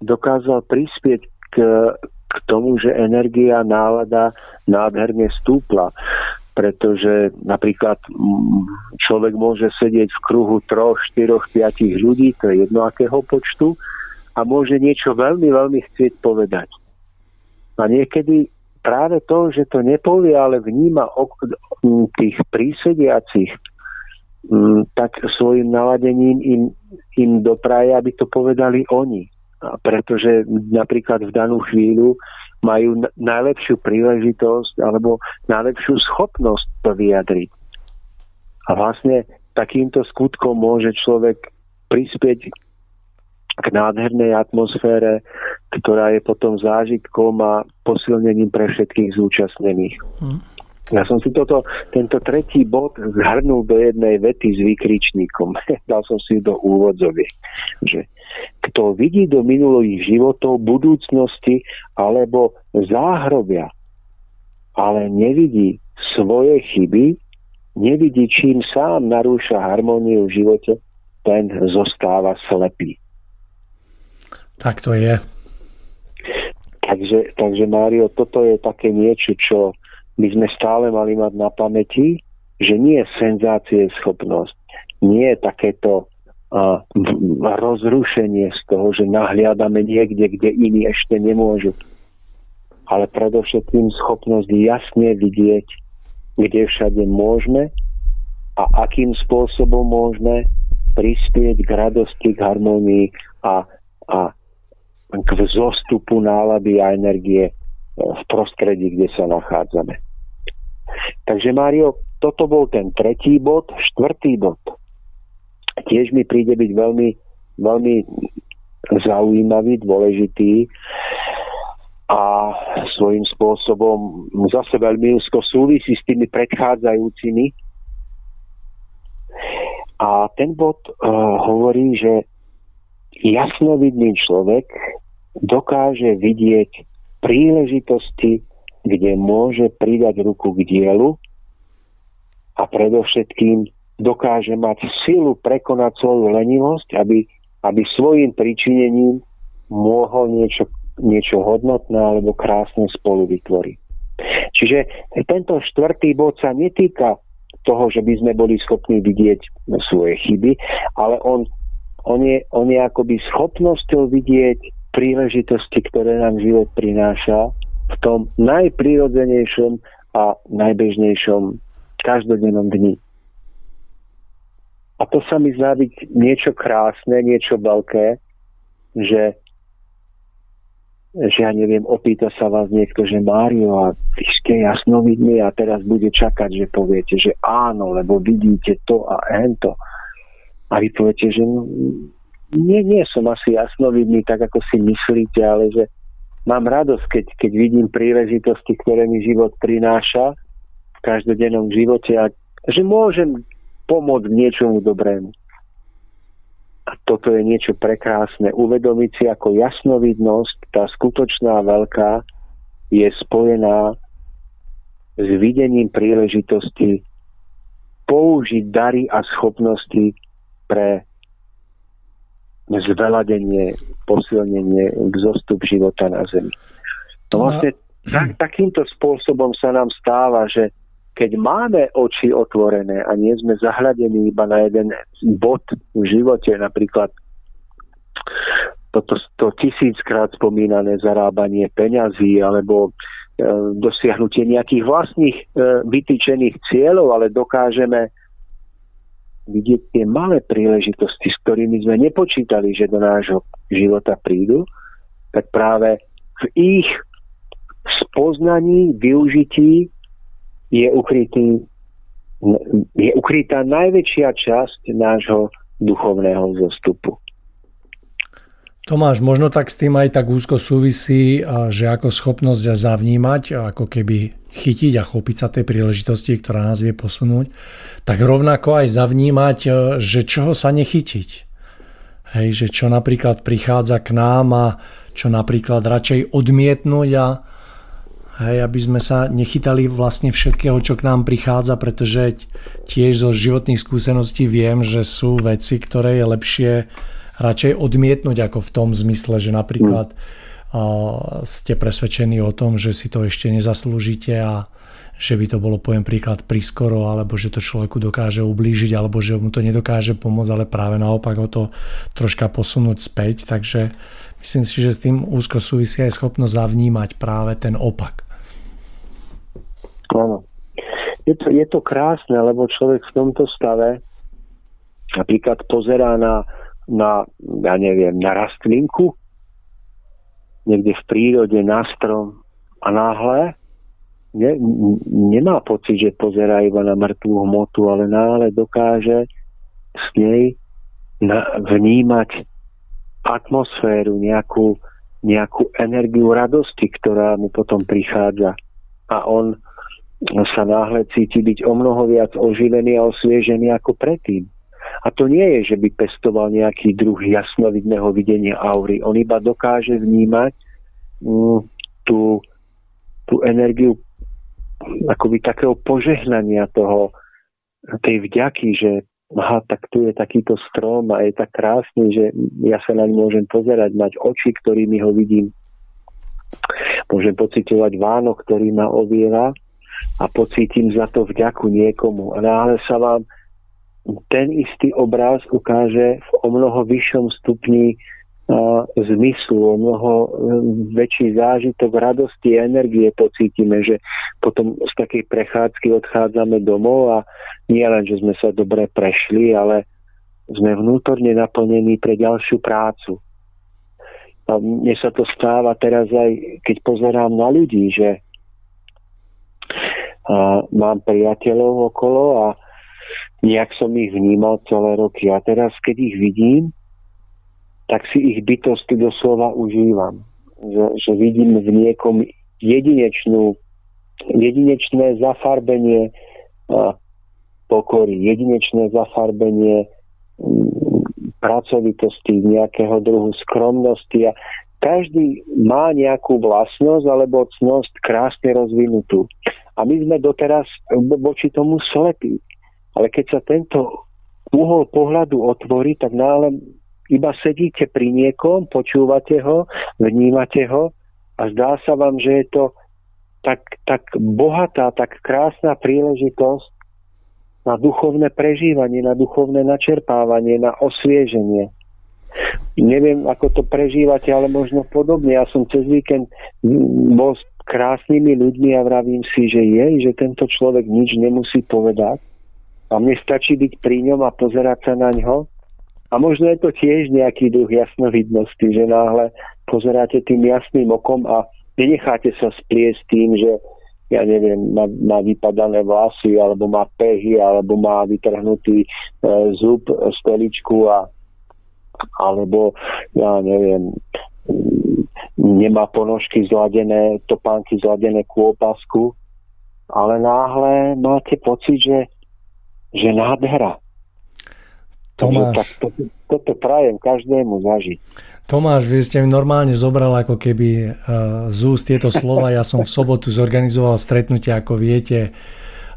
dokázal prispieť k, k tomu, že energia, nálada nádherne stúpla pretože napríklad mm, človek môže sedieť v kruhu troch, štyroch, piatich ľudí, to je jedno akého počtu, a môže niečo veľmi, veľmi chcieť povedať. A niekedy práve to, že to nepovie, ale vníma tých prísediacich, tak svojim naladením im, im dopraje, aby to povedali oni. A pretože napríklad v danú chvíľu majú najlepšiu príležitosť alebo najlepšiu schopnosť to vyjadriť. A vlastne takýmto skutkom môže človek prispieť k nádhernej atmosfére, ktorá je potom zážitkom a posilnením pre všetkých zúčastnených. Hmm. Ja som si toto, tento tretí bod zhrnul do jednej vety s výkričníkom. Dal som si do úvodzovie. Že kto vidí do minulých životov, budúcnosti alebo záhrobia, ale nevidí svoje chyby, nevidí, čím sám narúša harmóniu v živote, ten zostáva slepý. Tak to je. Takže, takže Mário, toto je také niečo, čo by sme stále mali mať na pamäti, že nie je senzácie schopnosť, nie je takéto uh, rozrušenie z toho, že nahliadame niekde, kde iní ešte nemôžu. Ale predovšetkým schopnosť jasne vidieť, kde všade môžeme a akým spôsobom môžeme prispieť k radosti, k harmonii a, a k vzostupu nálady a energie v prostredí, kde sa nachádzame. Takže Mário, toto bol ten tretí bod. Štvrtý bod tiež mi príde byť veľmi veľmi zaujímavý, dôležitý a svojím spôsobom zase veľmi úzko súvisí s tými predchádzajúcimi. A ten bod uh, hovorí, že jasnovidný človek dokáže vidieť príležitosti, kde môže pridať ruku k dielu a predovšetkým dokáže mať silu prekonať svoju lenivosť, aby, aby svojim pričinením mohol niečo niečo hodnotné alebo krásne spolu vytvoriť. Čiže tento štvrtý bod sa netýka toho, že by sme boli schopní vidieť svoje chyby, ale on, on, je, on je akoby schopnosťou vidieť príležitosti, ktoré nám život prináša v tom najprirodzenejšom a najbežnejšom každodennom dni. A to sa mi zdá byť niečo krásne, niečo veľké, že že ja neviem, opýta sa vás niekto, že Mário, a vy ste jasnovidní a teraz bude čakať, že poviete, že áno, lebo vidíte to a hento. A vy poviete, že no, nie, nie som asi jasnovidný, tak ako si myslíte, ale že mám radosť, keď, keď vidím príležitosti, ktoré mi život prináša v každodennom živote a že môžem pomôcť niečomu dobrému. A toto je niečo prekrásne. Uvedomiť si, ako jasnovidnosť, tá skutočná veľká, je spojená s videním príležitosti použiť dary a schopnosti pre zveladenie, posilnenie, vzostup života na Zemi. To vlastne tak, takýmto spôsobom sa nám stáva, že keď máme oči otvorené a nie sme zahľadení iba na jeden bod v živote, napríklad toto to tisíckrát spomínané zarábanie peňazí alebo e, dosiahnutie nejakých vlastných e, vytýčených cieľov, ale dokážeme vidieť tie malé príležitosti, s ktorými sme nepočítali, že do nášho života prídu, tak práve v ich spoznaní, využití je, ukrytý, je ukrytá najväčšia časť nášho duchovného zostupu. Tomáš, možno tak s tým aj tak úzko súvisí, že ako schopnosť zavnímať, ako keby chytiť a chopiť sa tej príležitosti, ktorá nás vie posunúť, tak rovnako aj zavnímať, že čoho sa nechytiť. Hej, že čo napríklad prichádza k nám a čo napríklad radšej odmietnúť a Hej, aby sme sa nechytali vlastne všetkého, čo k nám prichádza, pretože tiež zo životných skúseností viem, že sú veci, ktoré je lepšie radšej odmietnúť ako v tom zmysle, že napríklad mm. ste presvedčení o tom, že si to ešte nezaslúžite a že by to bolo, poviem príklad, priskoro, alebo že to človeku dokáže ublížiť, alebo že mu to nedokáže pomôcť, ale práve naopak ho to troška posunúť späť. Takže myslím si, že s tým úzko súvisí aj schopnosť zavnímať práve ten opak. Áno. Je to, je to krásne, lebo človek v tomto stave napríklad pozerá na, na ja neviem, na rastlinku, niekde v prírode, na strom a náhle ne, nemá pocit, že pozerá iba na mŕtvú hmotu, ale náhle dokáže s nej na, vnímať atmosféru, nejakú, nejakú energiu radosti, ktorá mu potom prichádza. A on sa náhle cíti byť o mnoho viac oživený a osviežený ako predtým. A to nie je, že by pestoval nejaký druh jasnovidného videnia aury. On iba dokáže vnímať mm, tú, tú energiu akoby takého požehnania toho, tej vďaky, že aha, tak tu je takýto strom a je tak krásny, že ja sa naň môžem pozerať, mať oči, ktorými ho vidím. Môžem pocitovať váno, ktorý ma oviera a pocítim za to vďaku niekomu. A náhle sa vám ten istý obraz ukáže v o mnoho vyššom stupni uh, zmyslu, o mnoho väčší zážitok radosti a energie pocítime, že potom z takej prechádzky odchádzame domov a nie len, že sme sa dobre prešli, ale sme vnútorne naplnení pre ďalšiu prácu. A mne sa to stáva teraz aj, keď pozerám na ľudí, že a mám priateľov okolo a nejak som ich vnímal celé roky. A teraz, keď ich vidím, tak si ich bytost doslova užívam. Že, že vidím v niekom jedinečnú, jedinečné zafarbenie pokory, jedinečné zafarbenie pracovitosti, nejakého druhu skromnosti a každý má nejakú vlastnosť alebo cnosť krásne rozvinutú. A my sme doteraz voči tomu slepí. Ale keď sa tento uhol pohľadu otvorí, tak nále iba sedíte pri niekom, počúvate ho, vnímate ho a zdá sa vám, že je to tak, tak bohatá, tak krásna príležitosť na duchovné prežívanie, na duchovné načerpávanie, na osvieženie. Neviem, ako to prežívate, ale možno podobne. Ja som cez víkend bol s krásnymi ľuďmi a vravím si, že je, že tento človek nič nemusí povedať a mne stačí byť pri ňom a pozerať sa na ňo. A možno je to tiež nejaký druh jasnovidnosti, že náhle pozeráte tým jasným okom a nenecháte sa spliesť tým, že ja neviem, má, má vypadané vlasy, alebo má pehy, alebo má vytrhnutý e, zub, stoličku a alebo ja neviem, nemá ponožky zladené, topánky zladené ku opasku, ale náhle máte pocit, že že nádhera. Tomáš. Tak to, toto prajem každému zažiť. Tomáš, vy ste mi normálne zobral ako keby uh, z úst tieto slova. Ja som v sobotu zorganizoval stretnutie, ako viete,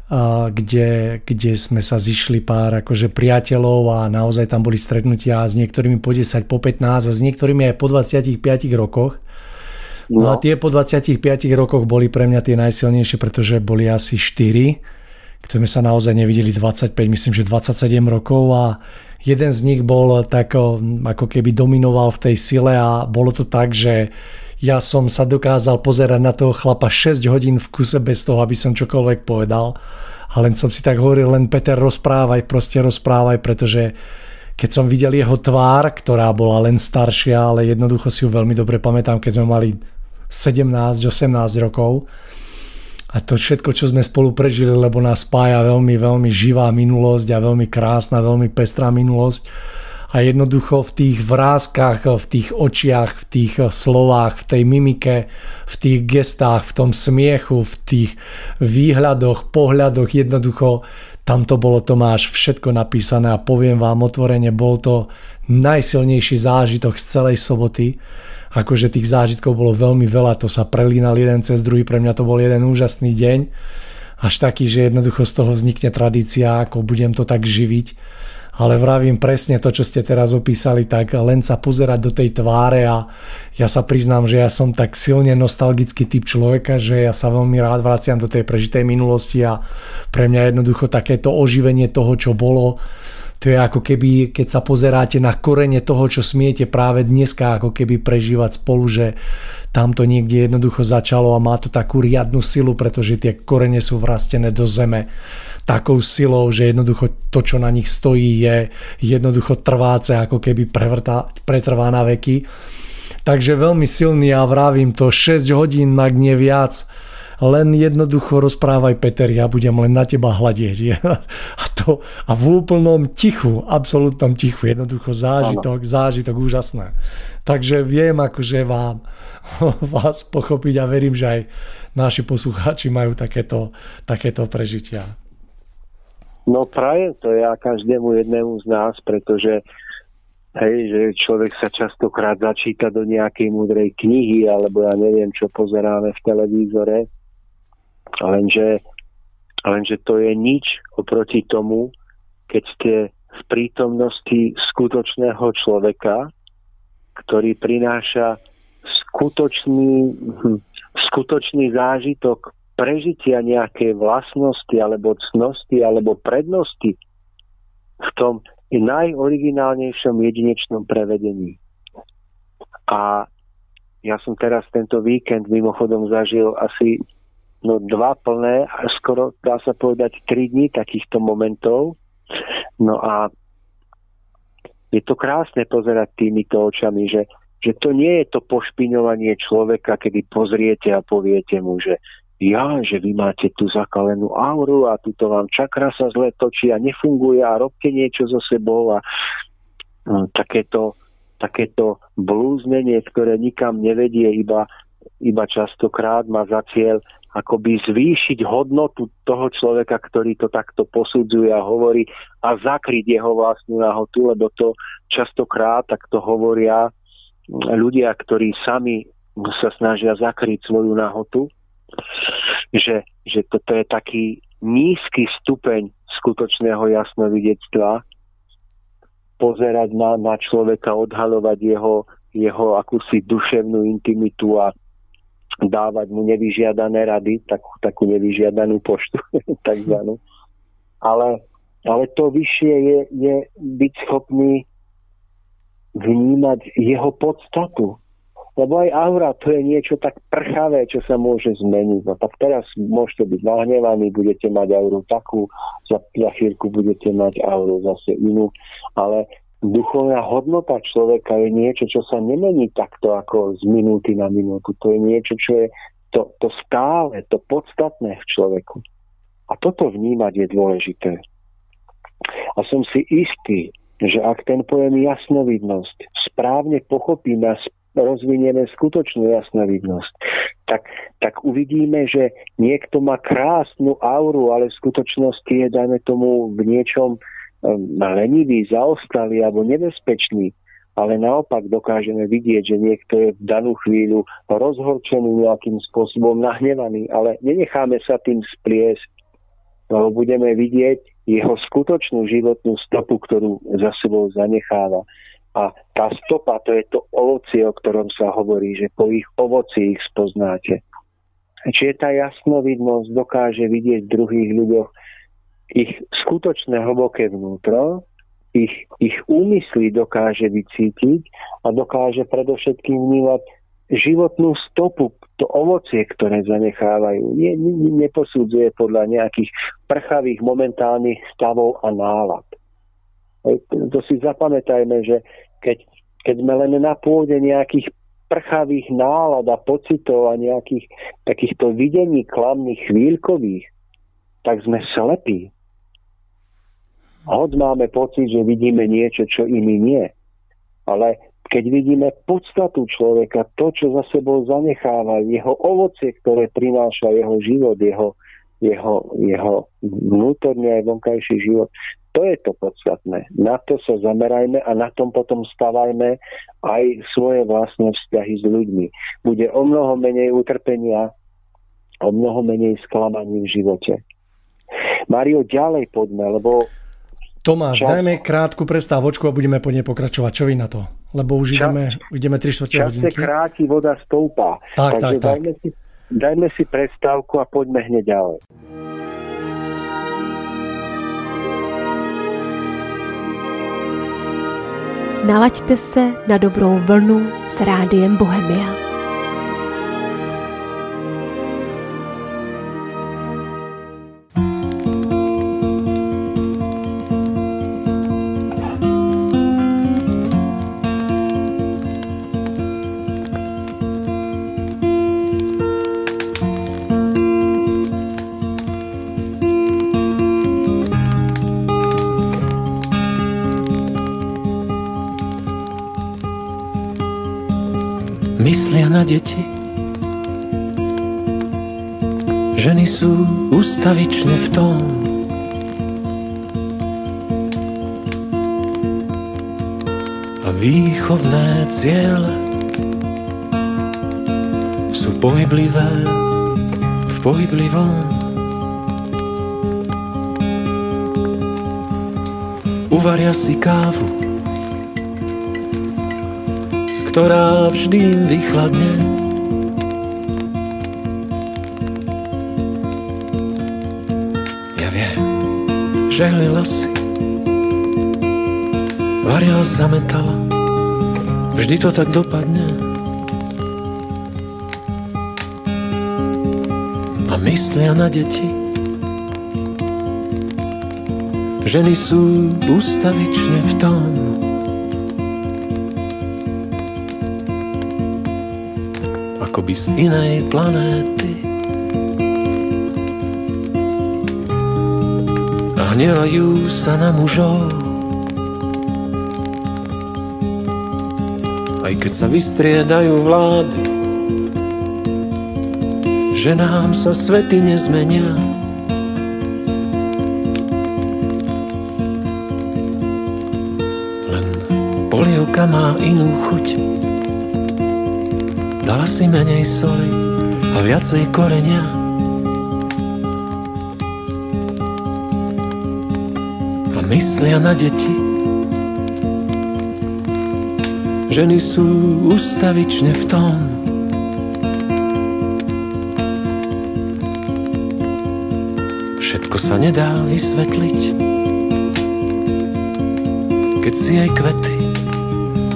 uh, kde, kde sme sa zišli pár akože priateľov a naozaj tam boli stretnutia s niektorými po 10, po 15 a s niektorými aj po 25 rokoch. No. no a tie po 25 rokoch boli pre mňa tie najsilnejšie, pretože boli asi 4 ktoré sme sa naozaj nevideli 25, myslím, že 27 rokov a jeden z nich bol tak ako keby dominoval v tej sile a bolo to tak, že ja som sa dokázal pozerať na toho chlapa 6 hodín v kuse bez toho, aby som čokoľvek povedal. A len som si tak hovoril, len Peter rozprávaj, proste rozprávaj, pretože keď som videl jeho tvár, ktorá bola len staršia, ale jednoducho si ju veľmi dobre pamätám, keď sme mali 17-18 rokov, a to všetko, čo sme spolu prežili, lebo nás spája veľmi, veľmi živá minulosť a veľmi krásna, veľmi pestrá minulosť. A jednoducho v tých vrázkach, v tých očiach, v tých slovách, v tej mimike, v tých gestách, v tom smiechu, v tých výhľadoch, pohľadoch, jednoducho tam to bolo Tomáš všetko napísané a poviem vám otvorene, bol to najsilnejší zážitok z celej soboty akože tých zážitkov bolo veľmi veľa, to sa prelínal jeden cez druhý, pre mňa to bol jeden úžasný deň, až taký, že jednoducho z toho vznikne tradícia, ako budem to tak živiť. Ale vravím presne to, čo ste teraz opísali, tak len sa pozerať do tej tváre a ja sa priznám, že ja som tak silne nostalgický typ človeka, že ja sa veľmi rád vraciam do tej prežitej minulosti a pre mňa jednoducho takéto oživenie toho, čo bolo, to je ako keby, keď sa pozeráte na korene toho, čo smiete práve dneska ako keby prežívať spolu, že tam to niekde jednoducho začalo a má to takú riadnu silu, pretože tie korene sú vrastené do zeme takou silou, že jednoducho to, čo na nich stojí, je jednoducho trváce, ako keby prevrtá, pretrvá na veky. Takže veľmi silný a vravím to 6 hodín, ak nie viac len jednoducho rozprávaj Peter, ja budem len na teba hľadieť. A, to, a v úplnom tichu, absolútnom tichu, jednoducho zážitok, ano. zážitok úžasné. Takže viem akože vám, vás pochopiť a verím, že aj naši poslucháči majú takéto, takéto prežitia. No prajem to ja každému jednému z nás, pretože hej, že človek sa častokrát začíta do nejakej múdrej knihy, alebo ja neviem, čo pozeráme v televízore Lenže, lenže to je nič oproti tomu, keď ste v prítomnosti skutočného človeka, ktorý prináša skutočný, hm, skutočný zážitok prežitia nejakej vlastnosti alebo cnosti alebo prednosti v tom najoriginálnejšom jedinečnom prevedení. A ja som teraz tento víkend mimochodom zažil asi no dva plné, skoro dá sa povedať tri dní takýchto momentov. No a je to krásne pozerať týmito očami, že, že to nie je to pošpiňovanie človeka, kedy pozriete a poviete mu, že ja, že vy máte tú zakalenú auru a tuto vám čakra sa zle točí a nefunguje a robte niečo so sebou a no, takéto takéto blúznenie, ktoré nikam nevedie, iba, iba častokrát má za cieľ akoby zvýšiť hodnotu toho človeka, ktorý to takto posudzuje a hovorí a zakryť jeho vlastnú nahotu, lebo to častokrát takto hovoria ľudia, ktorí sami sa snažia zakryť svoju nahotu, že, že toto je taký nízky stupeň skutočného jasnovidectva, pozerať na, na človeka, odhalovať jeho, jeho akúsi duševnú intimitu a dávať mu nevyžiadané rady, takú, takú nevyžiadanú poštu, takzvanú. Ale, ale to vyššie je, je byť schopný vnímať jeho podstatu. Lebo aj aura to je niečo tak prchavé, čo sa môže zmeniť. No tak teraz môžete byť nahnevaní, budete mať auru takú, za, za chvíľku budete mať auru zase inú. Ale duchovná hodnota človeka je niečo, čo sa nemení takto ako z minúty na minútu. To je niečo, čo je to, to stále, to podstatné v človeku. A toto vnímať je dôležité. A som si istý, že ak ten pojem jasnovidnosť správne pochopíme a rozvinieme skutočnú jasnovidnosť, tak, tak uvidíme, že niekto má krásnu auru, ale v skutočnosti je, dajme tomu, v niečom lenivý, zaostalý alebo nebezpečný. Ale naopak dokážeme vidieť, že niekto je v danú chvíľu rozhorčený nejakým spôsobom, nahnevaný, ale nenecháme sa tým spliesť, lebo budeme vidieť jeho skutočnú životnú stopu, ktorú za sebou zanecháva. A tá stopa, to je to ovocie, o ktorom sa hovorí, že po ich ovoci ich spoznáte. Čiže tá jasnovidnosť dokáže vidieť v druhých ľuďoch ich skutočné hlboké vnútro, ich, ich úmysly dokáže vycítiť a dokáže predovšetkým vnímať životnú stopu, to ovocie, ktoré zanechávajú. Nie, neposudzuje podľa nejakých prchavých momentálnych stavov a nálad. To si zapamätajme, že keď, keď sme len na pôde nejakých prchavých nálad a pocitov a nejakých takýchto videní klamných chvíľkových, tak sme slepí. Hoď máme pocit, že vidíme niečo, čo iní nie. Ale keď vidíme podstatu človeka, to, čo za sebou zanecháva, jeho ovocie, ktoré prináša jeho život, jeho, jeho, jeho vnútorný aj vonkajší život, to je to podstatné. Na to sa zamerajme a na tom potom stavajme aj svoje vlastné vzťahy s ľuďmi. Bude o mnoho menej utrpenia, o mnoho menej sklamaní v živote. Mario, ďalej poďme, lebo... Tomáš, čas... dajme krátku prestávočku a budeme po nej pokračovať. Čo vy na to? Lebo už čas... ideme, ideme 3 čtvrte hodinky. Čas kráti, voda stoupá. Tak, Takže tak, tak. Dajme si, dajme si prestávku a poďme hneď ďalej. Nalaďte se na dobrou vlnu s rádiem Bohemia. Myslia na deti. Ženy sú ustavične v tom, a výchovné ciele sú pohyblivé v pohyblivom. Uvaria si kávu ktorá vždy vychladne. Ja viem, žehlila si, varila, zametala, vždy to tak dopadne. A myslia na deti, ženy sú ustavične v tom, z inej planéty. A hnevajú sa na mužov, aj keď sa vystriedajú vlády, že nám sa svety nezmenia. Polievka má inú chuť, dala si menej soli a viacej korenia. A myslia na deti, Ženy sú ustavične v tom, Všetko sa nedá vysvetliť, keď si aj kvety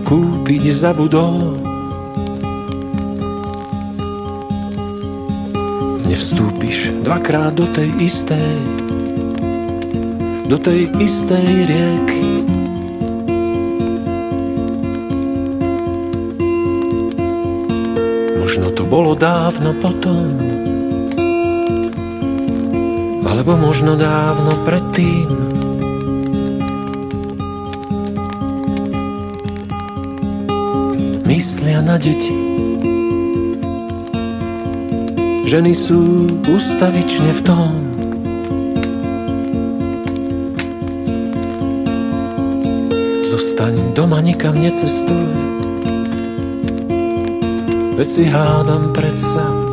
kúpiť zabudol. Nevstúpiš dvakrát do tej istej, do tej istej rieky. bolo dávno potom, alebo možno dávno predtým. Myslia na deti, ženy sú ustavične v tom, Zostaň doma, nikam necestuj Veď si hádam predsa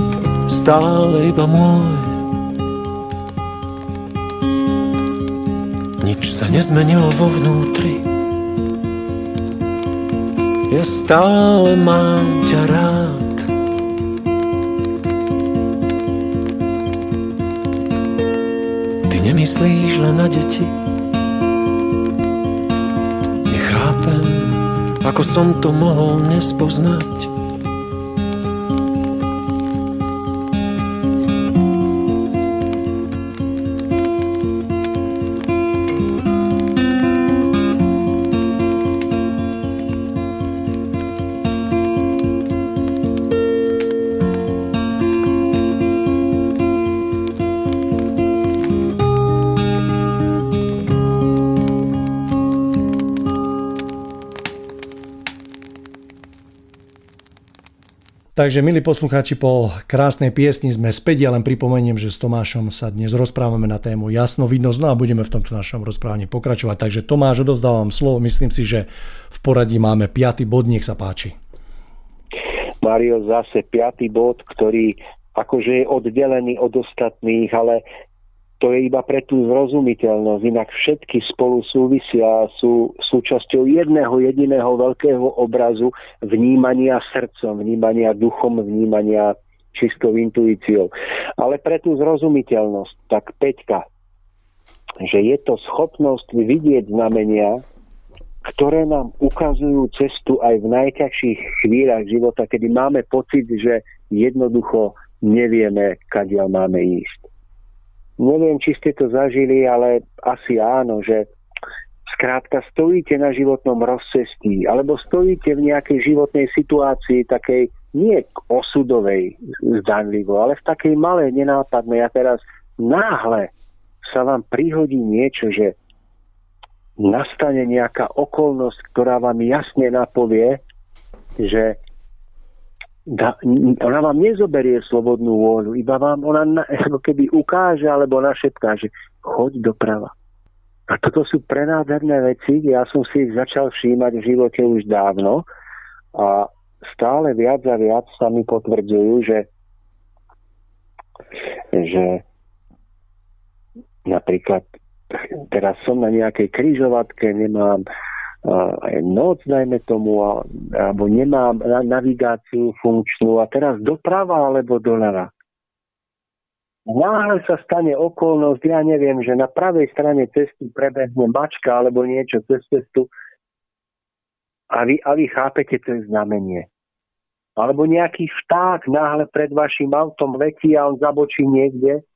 stále iba môj. Nič sa nezmenilo vo vnútri. Ja stále mám ťa rád. Ty nemyslíš len na deti. Nechápem, ako som to mohol nespoznať. Takže milí poslucháči, po krásnej piesni sme späť. Ja len pripomeniem, že s Tomášom sa dnes rozprávame na tému jasnovidnosť, no a budeme v tomto našom rozprávaní pokračovať. Takže Tomáš, odozdávam slovo. Myslím si, že v poradí máme piatý bod, nech sa páči. Mario, zase piatý bod, ktorý akože je oddelený od ostatných, ale to je iba pre tú zrozumiteľnosť. Inak všetky spolu súvisia, sú súčasťou jedného jediného veľkého obrazu vnímania srdcom, vnímania duchom, vnímania čistou intuíciou. Ale pre tú zrozumiteľnosť, tak Peťka, že je to schopnosť vidieť znamenia, ktoré nám ukazujú cestu aj v najťažších chvíľach života, kedy máme pocit, že jednoducho nevieme, kadiaľ máme ísť. Neviem, či ste to zažili, ale asi áno, že skrátka stojíte na životnom rozcestí, alebo stojíte v nejakej životnej situácii takej nie osudovej zdanlivo, ale v takej malej, nenápadnej. A teraz náhle sa vám prihodí niečo, že nastane nejaká okolnosť, ktorá vám jasne napovie, že da, ona vám nezoberie slobodnú vôľu, iba vám ona na, ako keby ukáže alebo našepká, že choď doprava. A toto sú prenádherné veci, ja som si ich začal všímať v živote už dávno a stále viac a viac sa mi potvrdzujú, že, že napríklad teraz som na nejakej kryžovatke, nemám aj noc, najmä tomu, alebo nemám navigáciu funkčnú a teraz doprava alebo doľava. Náhle sa stane okolnosť, ja neviem, že na pravej strane cesty prebehne mačka alebo niečo cez cestu a vy, a vy chápete, to je znamenie. Alebo nejaký vták náhle pred vašim autom letí a on zabočí niekde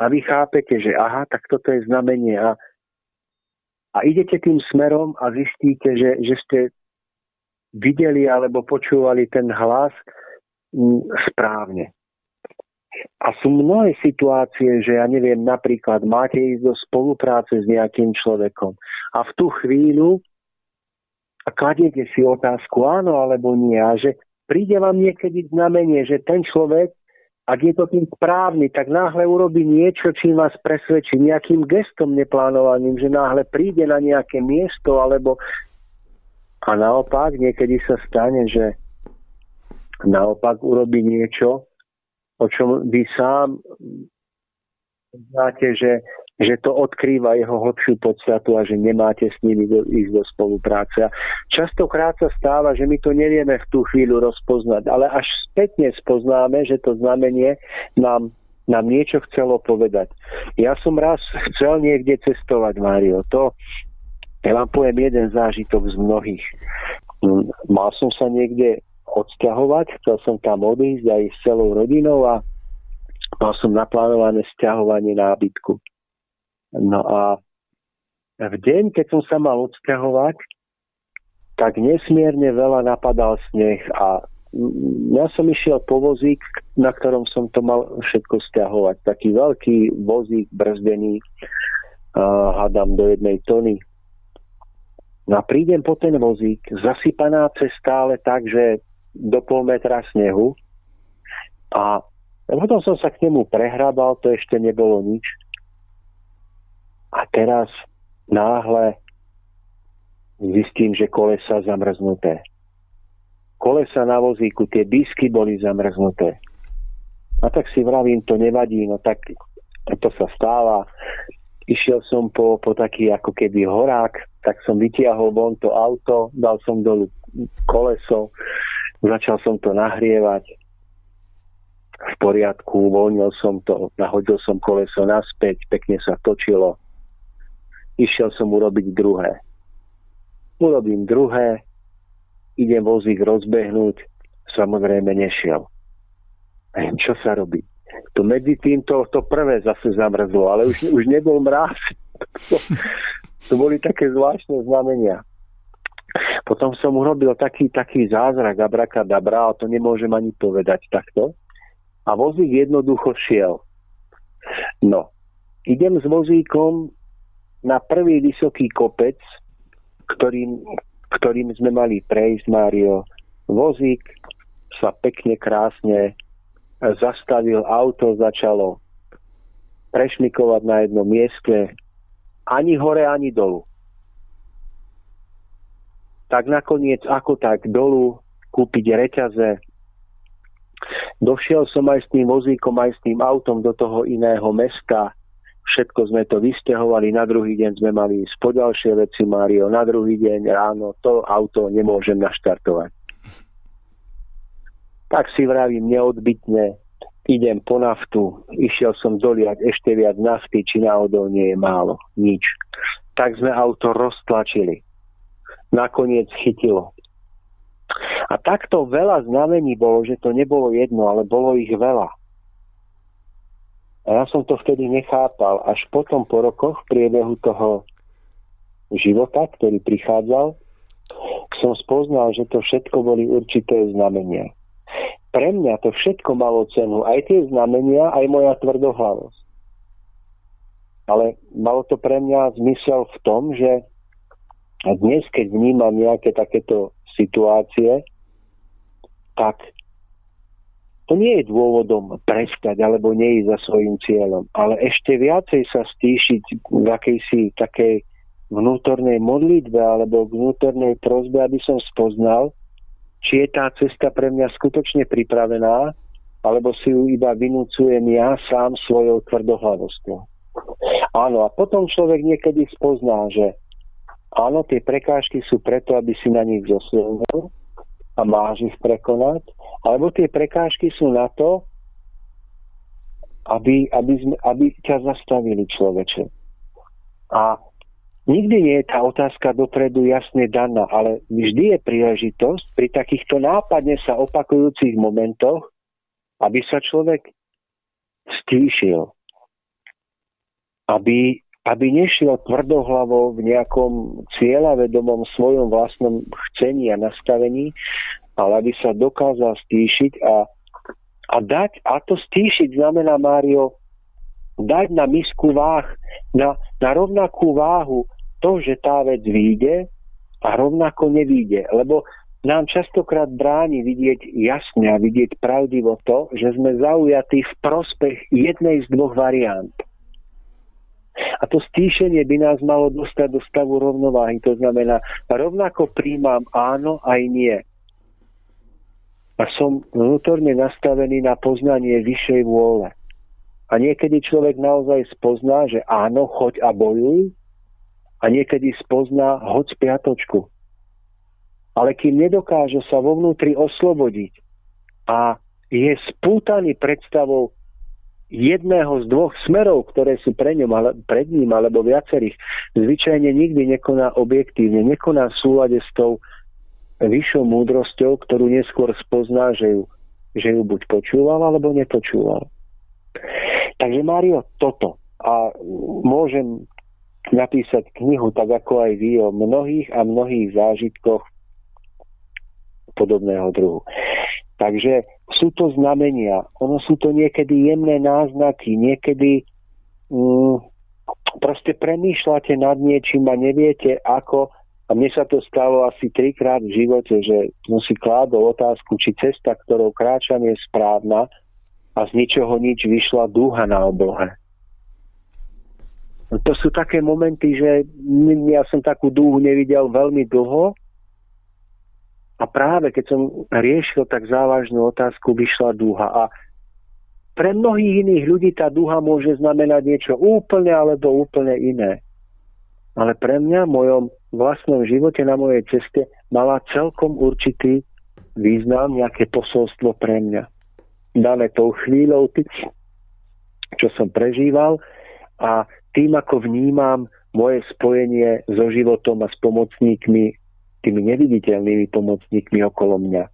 a vy chápete, že aha, tak toto je znamenie. A a idete tým smerom a zistíte, že, že ste videli alebo počúvali ten hlas mm, správne. A sú mnohé situácie, že ja neviem, napríklad máte ísť do spolupráce s nejakým človekom a v tú chvíľu kladiete si otázku áno alebo nie a že príde vám niekedy znamenie, že ten človek, ak je to tým správny, tak náhle urobí niečo, čím vás presvedčí, nejakým gestom neplánovaným, že náhle príde na nejaké miesto, alebo a naopak niekedy sa stane, že naopak urobí niečo, o čom vy sám znáte, že že to odkrýva jeho hlbšiu podstatu a že nemáte s nimi do, ísť do spolupráce. Častokrát sa stáva, že my to nevieme v tú chvíľu rozpoznať, ale až spätne spoznáme, že to znamenie nám, nám niečo chcelo povedať. Ja som raz chcel niekde cestovať, Mário. To, ja vám poviem jeden zážitok z mnohých. Mm, mal som sa niekde odsťahovať, chcel som tam odísť aj s celou rodinou a mal som naplánované sťahovanie nábytku. No a v deň, keď som sa mal odsťahovať, tak nesmierne veľa napadal sneh a ja som išiel po vozík, na ktorom som to mal všetko stiahovať. Taký veľký vozík brzdený, uh, hádam do jednej tony. No a prídem po ten vozík, zasypaná cesta, ale tak, že do pol metra snehu. A potom som sa k nemu prehrabal, to ešte nebolo nič. A teraz náhle zistím, že kolesa zamrznuté. Kolesa na vozíku, tie disky boli zamrznuté. A tak si vravím, to nevadí, no tak to sa stáva. Išiel som po, po taký ako keby horák, tak som vytiahol von to auto, dal som dolu koleso, začal som to nahrievať, v poriadku, uvoľnil som to, nahodil som koleso naspäť, pekne sa točilo, išiel som urobiť druhé. Urobím druhé, idem vozík rozbehnúť, samozrejme nešiel. Čo sa robí? To medzi tým to, to prvé zase zamrzlo, ale už, už nebol mráz. To, to boli také zvláštne znamenia. Potom som urobil taký, taký zázrak abrakadabra, a to nemôžem ani povedať takto. A vozík jednoducho šiel. No, idem s vozíkom na prvý vysoký kopec, ktorým, ktorým sme mali prejsť, Mário, vozík sa pekne, krásne zastavil, auto začalo prešmikovať na jednom mieste, ani hore, ani dolu. Tak nakoniec, ako tak dolu, kúpiť reťaze. Došiel som aj s tým vozíkom, aj s tým autom do toho iného mesta, Všetko sme to vysťahovali, na druhý deň sme mali ísť po ďalšie veci, Mário, na druhý deň ráno to auto nemôžem naštartovať. Tak si vravím neodbitne, idem po naftu, išiel som doliať ešte viac nafty, či náhodou nie je málo, nič. Tak sme auto roztlačili. Nakoniec chytilo. A takto veľa znamení bolo, že to nebolo jedno, ale bolo ich veľa. A ja som to vtedy nechápal. Až potom po rokoch v priebehu toho života, ktorý prichádzal, som spoznal, že to všetko boli určité znamenia. Pre mňa to všetko malo cenu, aj tie znamenia, aj moja tvrdohlavosť. Ale malo to pre mňa zmysel v tom, že dnes, keď vnímam nejaké takéto situácie, tak to nie je dôvodom prestať alebo nie ísť za svojim cieľom, ale ešte viacej sa stíšiť v akejsi takej vnútornej modlitbe alebo vnútornej prozbe, aby som spoznal, či je tá cesta pre mňa skutočne pripravená, alebo si ju iba vynúcujem ja sám svojou tvrdohlavosťou. Áno, a potom človek niekedy spozná, že áno, tie prekážky sú preto, aby si na nich zosilnil, a máš ich prekonať, alebo tie prekážky sú na to, aby, aby, sme, aby ťa zastavili človeče. A nikdy nie je tá otázka dopredu jasne daná, ale vždy je príležitosť pri takýchto nápadne sa opakujúcich momentoch, aby sa človek stíšil. Aby, aby nešiel tvrdohlavo v nejakom cieľavedomom svojom vlastnom chcení a nastavení, ale aby sa dokázal stíšiť a, a dať, a to stíšiť znamená, Mário, dať na misku váh, na, na rovnakú váhu to, že tá vec vyjde a rovnako nevíde, lebo nám častokrát bráni vidieť jasne a vidieť pravdivo to, že sme zaujatí v prospech jednej z dvoch variant. A to stíšenie by nás malo dostať do stavu rovnováhy. To znamená, rovnako príjmam áno aj nie. A som vnútorne nastavený na poznanie vyššej vôle. A niekedy človek naozaj spozná, že áno, choď a bojuj. A niekedy spozná, hoď spiatočku. Ale kým nedokáže sa vo vnútri oslobodiť a je spútaný predstavou jedného z dvoch smerov, ktoré sú pre ňom, ale, pred ním alebo viacerých, zvyčajne nikdy nekoná objektívne, nekoná v súlade s tou vyššou múdrosťou, ktorú neskôr spozná, že ju, že ju buď počúval alebo nepočúval. Takže Mário, toto. A môžem napísať knihu tak ako aj vy o mnohých a mnohých zážitkoch podobného druhu. Takže sú to znamenia. Ono sú to niekedy jemné náznaky, niekedy mm, proste premýšľate nad niečím a neviete ako. A mne sa to stalo asi trikrát v živote, že som si kládol otázku, či cesta, ktorou kráčam, je správna a z ničoho nič vyšla dúha na oblohe. To sú také momenty, že ja som takú dúhu nevidel veľmi dlho a práve keď som riešil tak závažnú otázku, vyšla dúha. A pre mnohých iných ľudí tá dúha môže znamenať niečo úplne alebo úplne iné. Ale pre mňa v mojom vlastnom živote, na mojej ceste, mala celkom určitý význam, nejaké posolstvo pre mňa. Dané tou chvíľou, čo som prežíval a tým, ako vnímam moje spojenie so životom a s pomocníkmi tými neviditeľnými pomocníkmi okolo mňa.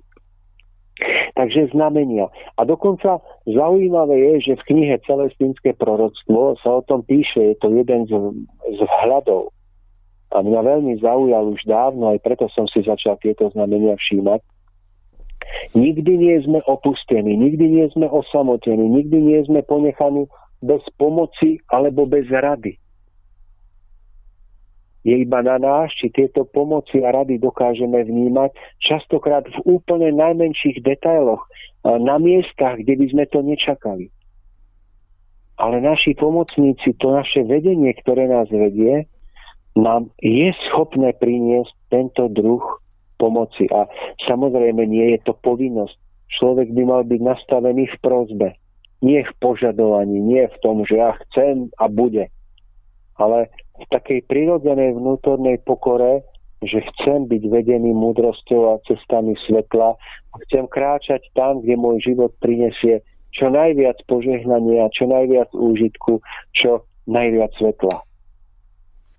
Takže znamenia. A dokonca zaujímavé je, že v knihe Celestinské proroctvo sa o tom píše, je to jeden z, z vhľadov. A mňa veľmi zaujal už dávno, aj preto som si začal tieto znamenia všímať. Nikdy nie sme opustení, nikdy nie sme osamotení, nikdy nie sme ponechaní bez pomoci alebo bez rady je iba na nás, či tieto pomoci a rady dokážeme vnímať, častokrát v úplne najmenších detailoch, na miestach, kde by sme to nečakali. Ale naši pomocníci, to naše vedenie, ktoré nás vedie, nám je schopné priniesť tento druh pomoci. A samozrejme nie je to povinnosť. Človek by mal byť nastavený v prozbe. Nie v požadovaní, nie v tom, že ja chcem a bude. Ale v takej prirodzenej vnútornej pokore, že chcem byť vedený múdrosťou a cestami svetla a chcem kráčať tam, kde môj život prinesie čo najviac požehnania, čo najviac úžitku, čo najviac svetla.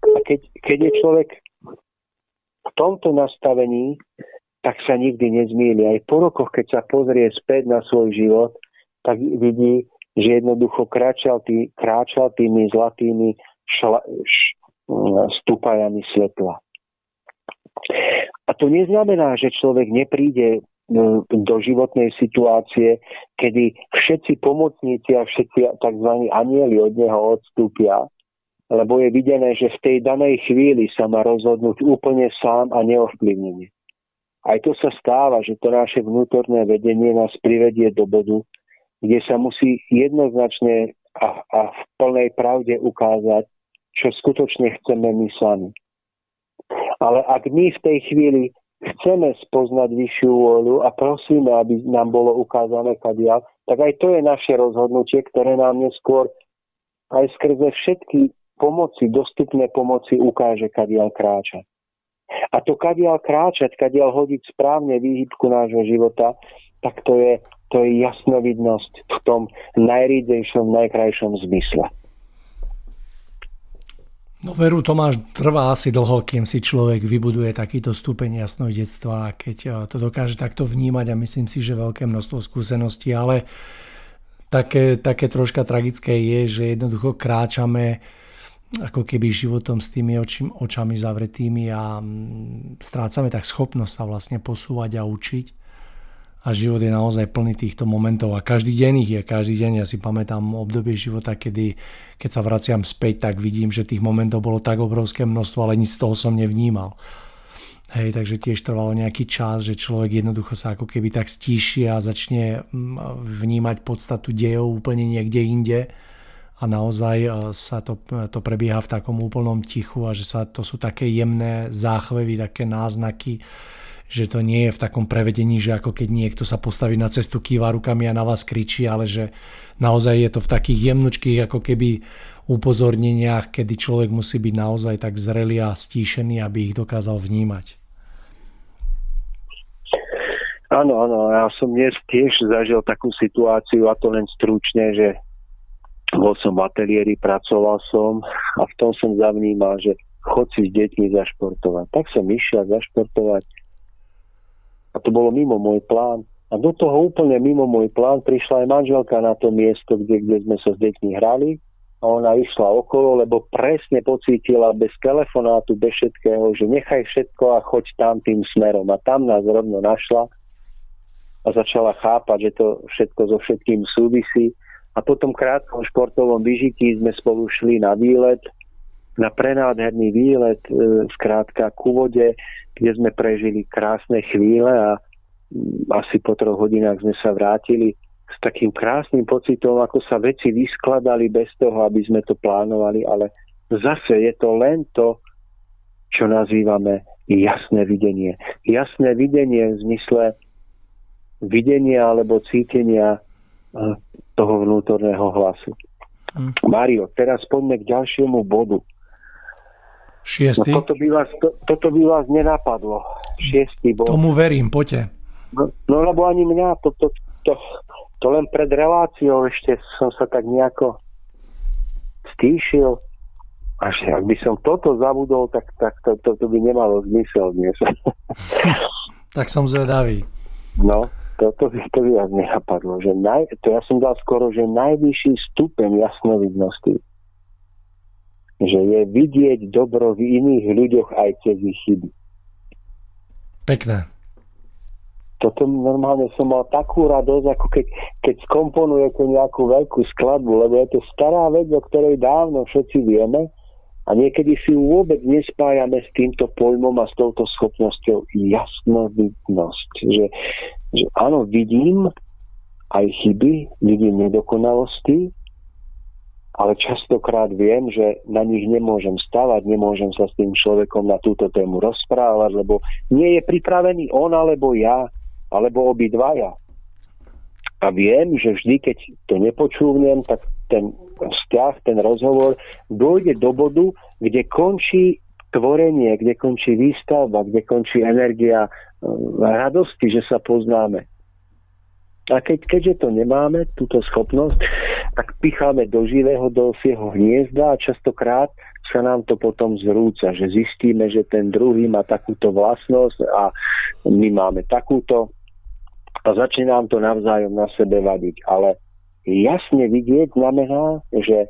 A keď, keď je človek v tomto nastavení, tak sa nikdy nezmýli. Aj po rokoch, keď sa pozrie späť na svoj život, tak vidí, že jednoducho kráčal, tý, kráčal tými zlatými šla, š, stúpajami svetla. A to neznamená, že človek nepríde do životnej situácie, kedy všetci pomocníci a všetci tzv. anieli od neho odstúpia, lebo je videné, že v tej danej chvíli sa má rozhodnúť úplne sám a neovplyvnenie. Aj to sa stáva, že to naše vnútorné vedenie nás privedie do bodu, kde sa musí jednoznačne a, a v plnej pravde ukázať, čo skutočne chceme my sami. Ale ak my v tej chvíli chceme spoznať vyššiu vôľu a prosíme, aby nám bolo ukázané kadiaľ, tak aj to je naše rozhodnutie, ktoré nám neskôr aj skrze všetky pomoci, dostupné pomoci ukáže, kadiaľ kráčať. A to kadiaľ kráčať, kadiaľ hodiť správne výhybku nášho života, tak to je, to je jasnovidnosť v tom najrídejšom, najkrajšom zmysle. No veru to máš trvá asi dlho, kým si človek vybuduje takýto stupeň jasného detstva, keď eh, to dokáže takto vnímať a myslím si, že veľké množstvo skúseností, ale také, také troška tragické je, že jednoducho kráčame ako keby životom s tými očim, očami zavretými a mm, strácame tak schopnosť sa vlastne posúvať a učiť a život je naozaj plný týchto momentov a každý deň ich je, každý deň. Ja si pamätám obdobie života, kedy keď sa vraciam späť, tak vidím, že tých momentov bolo tak obrovské množstvo, ale nič z toho som nevnímal. Hej, takže tiež trvalo nejaký čas, že človek jednoducho sa ako keby tak stíši a začne mm, vnímať podstatu dejov úplne niekde inde a naozaj e, sa to, to prebieha v takom úplnom tichu a že sa to sú také jemné záchvevy, také náznaky, že to nie je v takom prevedení, že ako keď niekto sa postaví na cestu, kýva rukami a na vás kričí, ale že naozaj je to v takých jemnočkých ako keby upozorneniach, kedy človek musí byť naozaj tak zrelý a stíšený, aby ich dokázal vnímať. Áno, áno, ja som dnes tiež zažil takú situáciu a to len stručne, že bol som v ateliéri, pracoval som a v tom som zavnímal, že chod si s deťmi zašportovať. Tak som išiel zašportovať a to bolo mimo môj plán. A do toho úplne mimo môj plán prišla aj manželka na to miesto, kde, kde sme sa s deťmi hrali a ona išla okolo, lebo presne pocítila bez telefonátu, bez všetkého, že nechaj všetko a choď tam tým smerom. A tam nás rovno našla a začala chápať, že to všetko so všetkým súvisí. A po tom krátkom športovom vyžití sme spolu šli na výlet, na prenádherný výlet, e, skrátka ku vode, kde sme prežili krásne chvíle a mm, asi po troch hodinách sme sa vrátili s takým krásnym pocitom, ako sa veci vyskladali bez toho, aby sme to plánovali, ale zase je to len to, čo nazývame jasné videnie. Jasné videnie v zmysle videnia alebo cítenia eh, toho vnútorného hlasu. Mario, teraz poďme k ďalšiemu bodu. Šiestý? No, toto, by vás, to, toto by vás nenapadlo. Šiestý bod. Tomu verím, poďte. No, no lebo ani mňa, to, to, to, to len pred reláciou ešte som sa tak nejako stíšil. Až ak by som toto zabudol, tak, tak to, to, to by nemalo zmysel dnes. tak som zvedavý. No, to, to, to by vás nenapadlo, že naj, to ja som dal skoro, že najvyšší stupeň jasnovidnosti, že je vidieť dobro v iných ľuďoch aj cez ich chyby. Pekné. Toto normálne som mal takú radosť, ako keď, keď skomponujete nejakú veľkú skladbu, lebo je to stará vec, o ktorej dávno všetci vieme a niekedy si ju vôbec nespájame s týmto pojmom a s touto schopnosťou jasnovidnosť. Že, že áno, vidím aj chyby, vidím nedokonalosti, ale častokrát viem, že na nich nemôžem stavať, nemôžem sa s tým človekom na túto tému rozprávať, lebo nie je pripravený on alebo ja, alebo obidvaja. A viem, že vždy, keď to nepočúvnem, tak ten vzťah, ten rozhovor dojde do bodu, kde končí tvorenie, kde končí výstavba, kde končí energia radosti, že sa poznáme. A keď, keďže to nemáme, túto schopnosť, tak picháme do živého, do svieho hniezda a častokrát sa nám to potom zrúca, že zistíme, že ten druhý má takúto vlastnosť a my máme takúto a začne nám to navzájom na sebe vadiť. Ale jasne vidieť znamená, že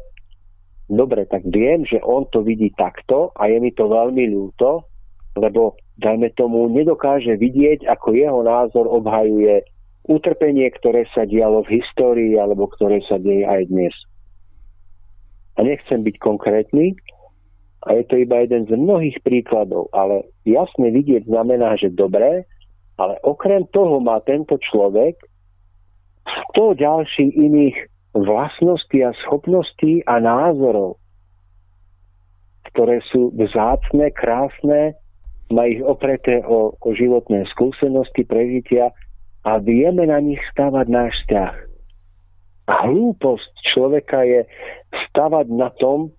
dobre, tak viem, že on to vidí takto a je mi to veľmi ľúto, lebo dajme tomu, nedokáže vidieť, ako jeho názor obhajuje utrpenie, ktoré sa dialo v histórii alebo ktoré sa deje aj dnes. A nechcem byť konkrétny, a je to iba jeden z mnohých príkladov, ale jasne vidieť znamená, že dobré, ale okrem toho má tento človek 100 ďalších iných vlastností a schopností a názorov, ktoré sú vzácne, krásne má ich opreté o, o životné skúsenosti, prežitia a vieme na nich stavať náš vzťah. A hlúposť človeka je stavať na tom,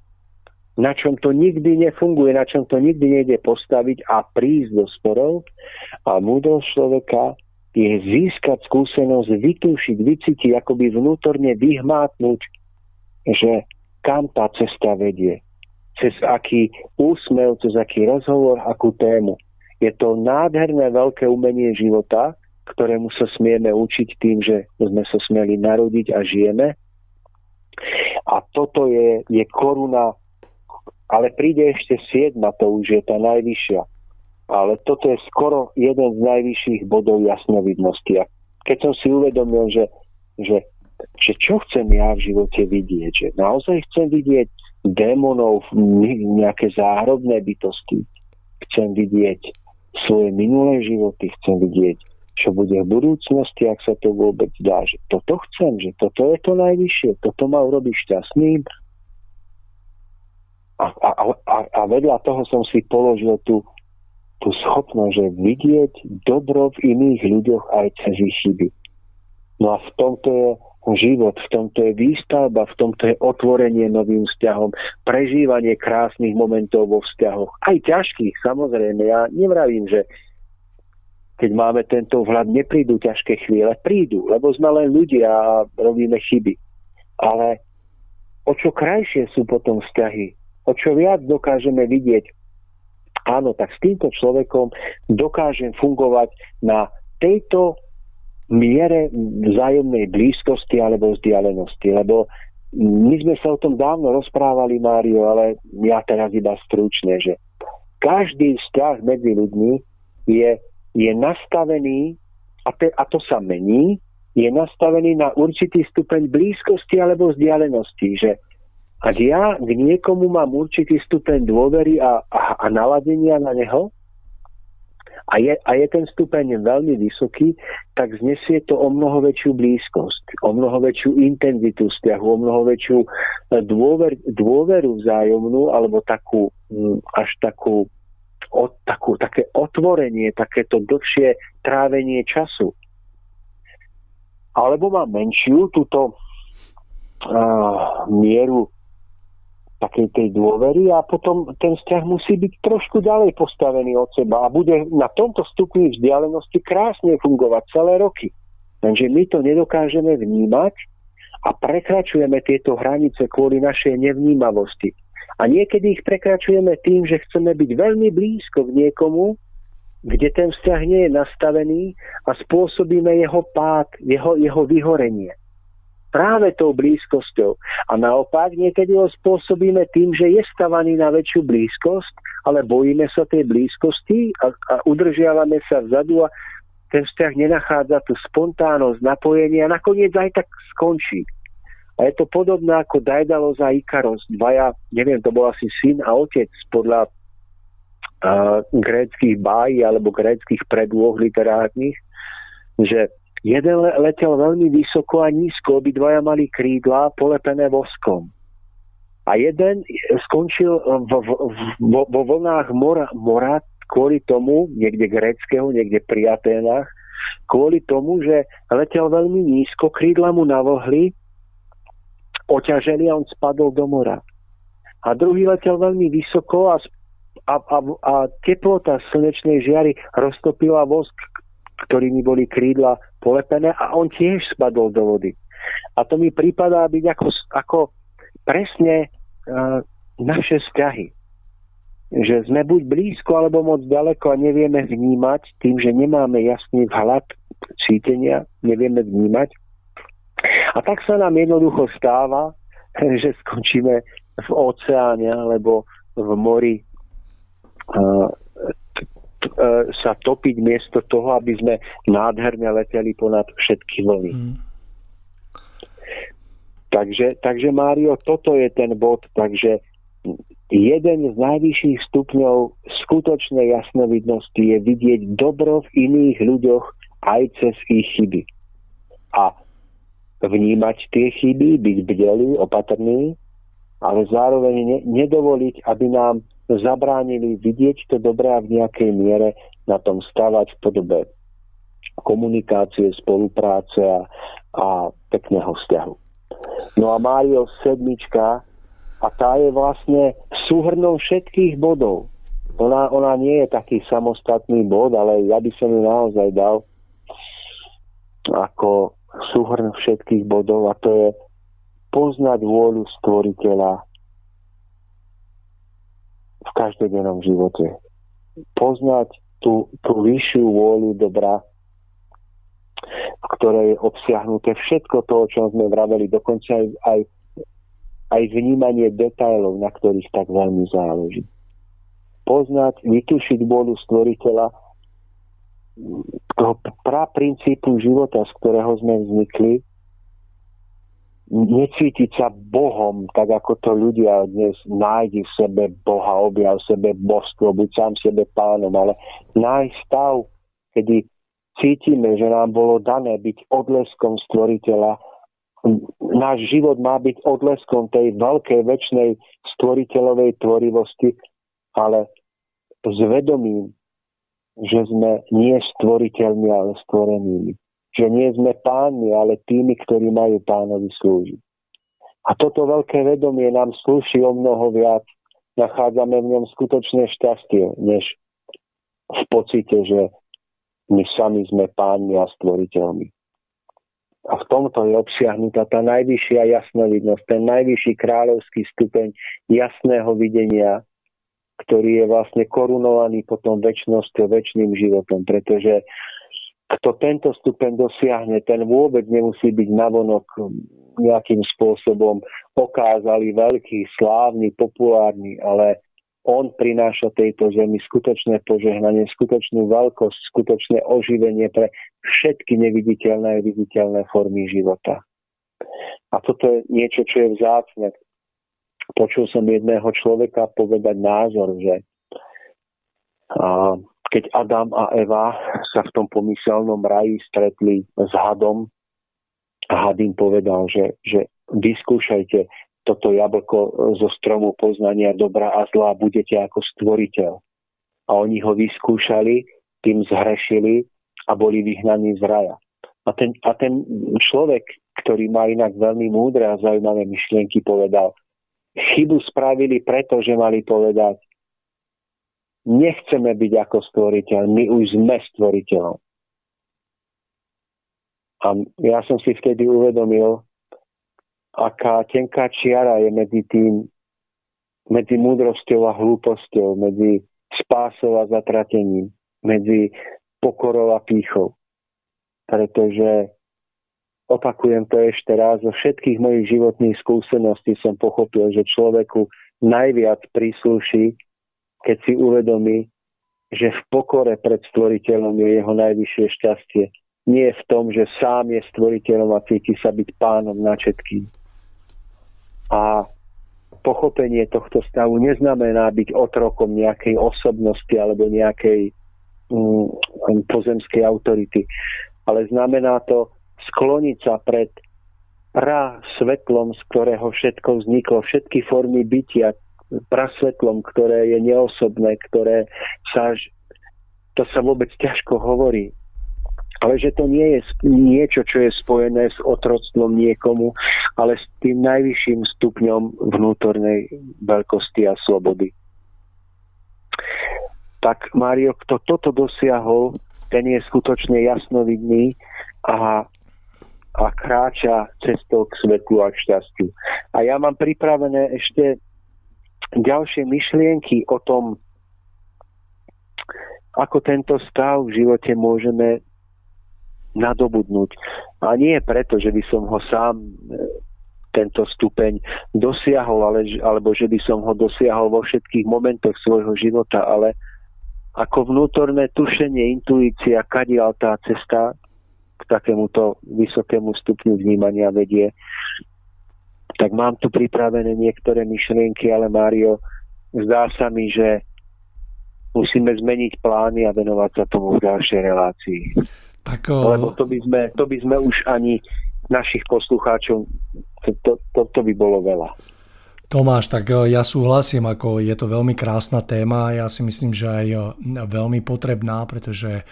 na čom to nikdy nefunguje, na čom to nikdy nejde postaviť a prísť do sporov. A múdrosť človeka je získať skúsenosť, vytúšiť, vycítiť, akoby vnútorne vyhmátnuť, že kam tá cesta vedie cez aký úsmev, cez aký rozhovor, akú tému. Je to nádherné veľké umenie života, ktorému sa smieme učiť tým, že sme sa smieli narodiť a žijeme. A toto je, je koruna, ale príde ešte siedma, to už je tá najvyššia. Ale toto je skoro jeden z najvyšších bodov jasnovidnosti. A keď som si uvedomil, že, že, že čo chcem ja v živote vidieť, že naozaj chcem vidieť démonov, nejaké záhrobné bytosti. Chcem vidieť svoje minulé životy, chcem vidieť, čo bude v budúcnosti, ak sa to vôbec dá, že toto chcem, že toto je to najvyššie, toto ma urobí šťastným. A, a, a, a vedľa toho som si položil tú, tú schopnosť, že vidieť dobro v iných ľuďoch aj cez ich chyby. No a v tomto je život, v tomto je výstavba, v tomto je otvorenie novým vzťahom, prežívanie krásnych momentov vo vzťahoch, aj ťažkých, samozrejme. Ja nevravím, že keď máme tento vhľad, neprídu ťažké chvíle, prídu, lebo sme len ľudia a robíme chyby. Ale o čo krajšie sú potom vzťahy, o čo viac dokážeme vidieť, áno, tak s týmto človekom dokážem fungovať na tejto miere vzájomnej blízkosti alebo vzdialenosti. Lebo my sme sa o tom dávno rozprávali, Mário, ale ja teraz iba stručne, že každý vzťah medzi ľuďmi je, je nastavený, a, te, a to sa mení, je nastavený na určitý stupeň blízkosti alebo vzdialenosti, že ak ja k niekomu mám určitý stupeň dôvery a, a, a naladenia na neho, a je, a je ten stupeň veľmi vysoký, tak znesie to o mnoho väčšiu blízkosť, o mnoho väčšiu intenzitu vzťahu, o mnoho väčšiu e, dôver, dôveru vzájomnú, alebo takú, až takú, o, takú, také otvorenie, takéto dlhšie trávenie času. Alebo má menšiu túto uh, mieru takej tej dôvery a potom ten vzťah musí byť trošku ďalej postavený od seba a bude na tomto stupni vzdialenosti krásne fungovať celé roky. Lenže my to nedokážeme vnímať a prekračujeme tieto hranice kvôli našej nevnímavosti. A niekedy ich prekračujeme tým, že chceme byť veľmi blízko k niekomu, kde ten vzťah nie je nastavený a spôsobíme jeho pád, jeho, jeho vyhorenie práve tou blízkosťou. A naopak niekedy ho spôsobíme tým, že je stavaný na väčšiu blízkosť, ale bojíme sa tej blízkosti a, a udržiavame sa vzadu a ten vzťah nenachádza tú spontánnosť, napojenie a nakoniec aj tak skončí. A je to podobné ako Daedalus a Ikaros. Dvaja, neviem, to bol asi syn a otec podľa uh, gréckých bájí alebo gréckých predôh literárnych, že Jeden letel veľmi vysoko a nízko, obidvaja mali krídla polepené voskom. A jeden skončil v, v, v, vo vlnách mora, mora kvôli tomu, niekde greckého, niekde pri Aténach, kvôli tomu, že letel veľmi nízko, krídla mu navohli, oťaželi a on spadol do mora. A druhý letel veľmi vysoko a, a, a, a teplota slnečnej žiary roztopila vosk, ktorými boli krídla polepené a on tiež spadol do vody. A to mi prípadá byť ako, ako presne uh, naše vzťahy. Že sme buď blízko alebo moc ďaleko a nevieme vnímať tým, že nemáme jasný vhľad cítenia, nevieme vnímať. A tak sa nám jednoducho stáva, že skončíme v oceáne alebo v mori E, sa topiť miesto toho, aby sme nádherne leteli ponad všetky vlny. Mm. Takže, takže Mário, toto je ten bod, takže jeden z najvyšších stupňov skutočnej jasnovidnosti je vidieť dobro v iných ľuďoch aj cez ich chyby. A vnímať tie chyby, byť bdelý, opatrný, ale zároveň ne, nedovoliť, aby nám zabránili vidieť to dobré a v nejakej miere na tom stavať v podobe komunikácie, spolupráce a, a pekného vzťahu. No a Mário sedmička a tá je vlastne súhrnou všetkých bodov. Ona, ona nie je taký samostatný bod, ale ja by som ju naozaj dal ako súhrn všetkých bodov a to je poznať vôľu stvoriteľa v každodennom živote. Poznať tú, tú vyššiu vôľu dobra, v ktorej je obsiahnuté všetko to, o čom sme vraveli, dokonca aj, aj, aj vnímanie detailov, na ktorých tak veľmi záleží. Poznať, vytušiť vôľu stvoriteľa, toho pra princípu života, z ktorého sme vznikli, necítiť sa Bohom, tak ako to ľudia dnes nájdi v sebe Boha, objav v sebe božstvo, buď sám sebe pánom, ale nájsť stav, kedy cítime, že nám bolo dané byť odleskom stvoriteľa. Náš život má byť odleskom tej veľkej väčšnej stvoriteľovej tvorivosti, ale s vedomím, že sme nie stvoriteľmi, ale stvorenými že nie sme pánmi, ale tými, ktorí majú pánovi slúžiť. A toto veľké vedomie nám slúši o mnoho viac. Nachádzame v ňom skutočné šťastie, než v pocite, že my sami sme pánmi a stvoriteľmi. A v tomto je obsiahnutá tá najvyššia jasnovidnosť, ten najvyšší kráľovský stupeň jasného videnia, ktorý je vlastne korunovaný potom väčšnosťou, väčšným životom, pretože kto tento stupeň dosiahne, ten vôbec nemusí byť navonok nejakým spôsobom okázali veľký, slávny, populárny, ale on prináša tejto zemi skutočné požehnanie, skutočnú veľkosť, skutočné oživenie pre všetky neviditeľné a viditeľné formy života. A toto je niečo, čo je vzácne. Počul som jedného človeka povedať názor, že a keď Adam a Eva sa v tom pomyselnom raji stretli s hadom had im povedal, že, že vyskúšajte toto jablko zo stromu poznania dobra a zla, budete ako stvoriteľ. A oni ho vyskúšali, tým zhrešili a boli vyhnaní z raja. A ten, a ten človek, ktorý má inak veľmi múdre a zaujímavé myšlienky, povedal, chybu spravili preto, že mali povedať, nechceme byť ako stvoriteľ, my už sme stvoriteľom. A ja som si vtedy uvedomil, aká tenká čiara je medzi tým, medzi múdrosťou a hlúposťou, medzi spásou a zatratením, medzi pokorou a pýchou. Pretože opakujem to ešte raz, zo všetkých mojich životných skúseností som pochopil, že človeku najviac prísluší keď si uvedomí, že v pokore pred stvoriteľom je jeho najvyššie šťastie. Nie v tom, že sám je stvoriteľom a cíti sa byť pánom na všetkým. A pochopenie tohto stavu neznamená byť otrokom nejakej osobnosti alebo nejakej mm, pozemskej autority, ale znamená to skloniť sa pred pra svetlom, z ktorého všetko vzniklo, všetky formy bytia, prasvetlom, ktoré je neosobné, ktoré sa, to sa vôbec ťažko hovorí. Ale že to nie je niečo, čo je spojené s otroctvom niekomu, ale s tým najvyšším stupňom vnútornej veľkosti a slobody. Tak Mário, kto toto dosiahol, ten je skutočne jasnovidný a, a kráča cestou k svetlu a k šťastiu. A ja mám pripravené ešte ďalšie myšlienky o tom, ako tento stav v živote môžeme nadobudnúť. A nie preto, že by som ho sám e, tento stupeň dosiahol, ale, alebo že by som ho dosiahol vo všetkých momentoch svojho života, ale ako vnútorné tušenie, intuícia, kadiaľ tá cesta k takémuto vysokému stupňu vnímania vedie tak mám tu pripravené niektoré myšlienky, ale Mário, zdá sa mi, že musíme zmeniť plány a venovať sa tomu v ďalšej relácii. Tak, o... Lebo to by, sme, to by sme už ani našich poslucháčov, to, to, to, to by bolo veľa. Tomáš, tak ja súhlasím, ako je to veľmi krásna téma, ja si myslím, že aj veľmi potrebná, pretože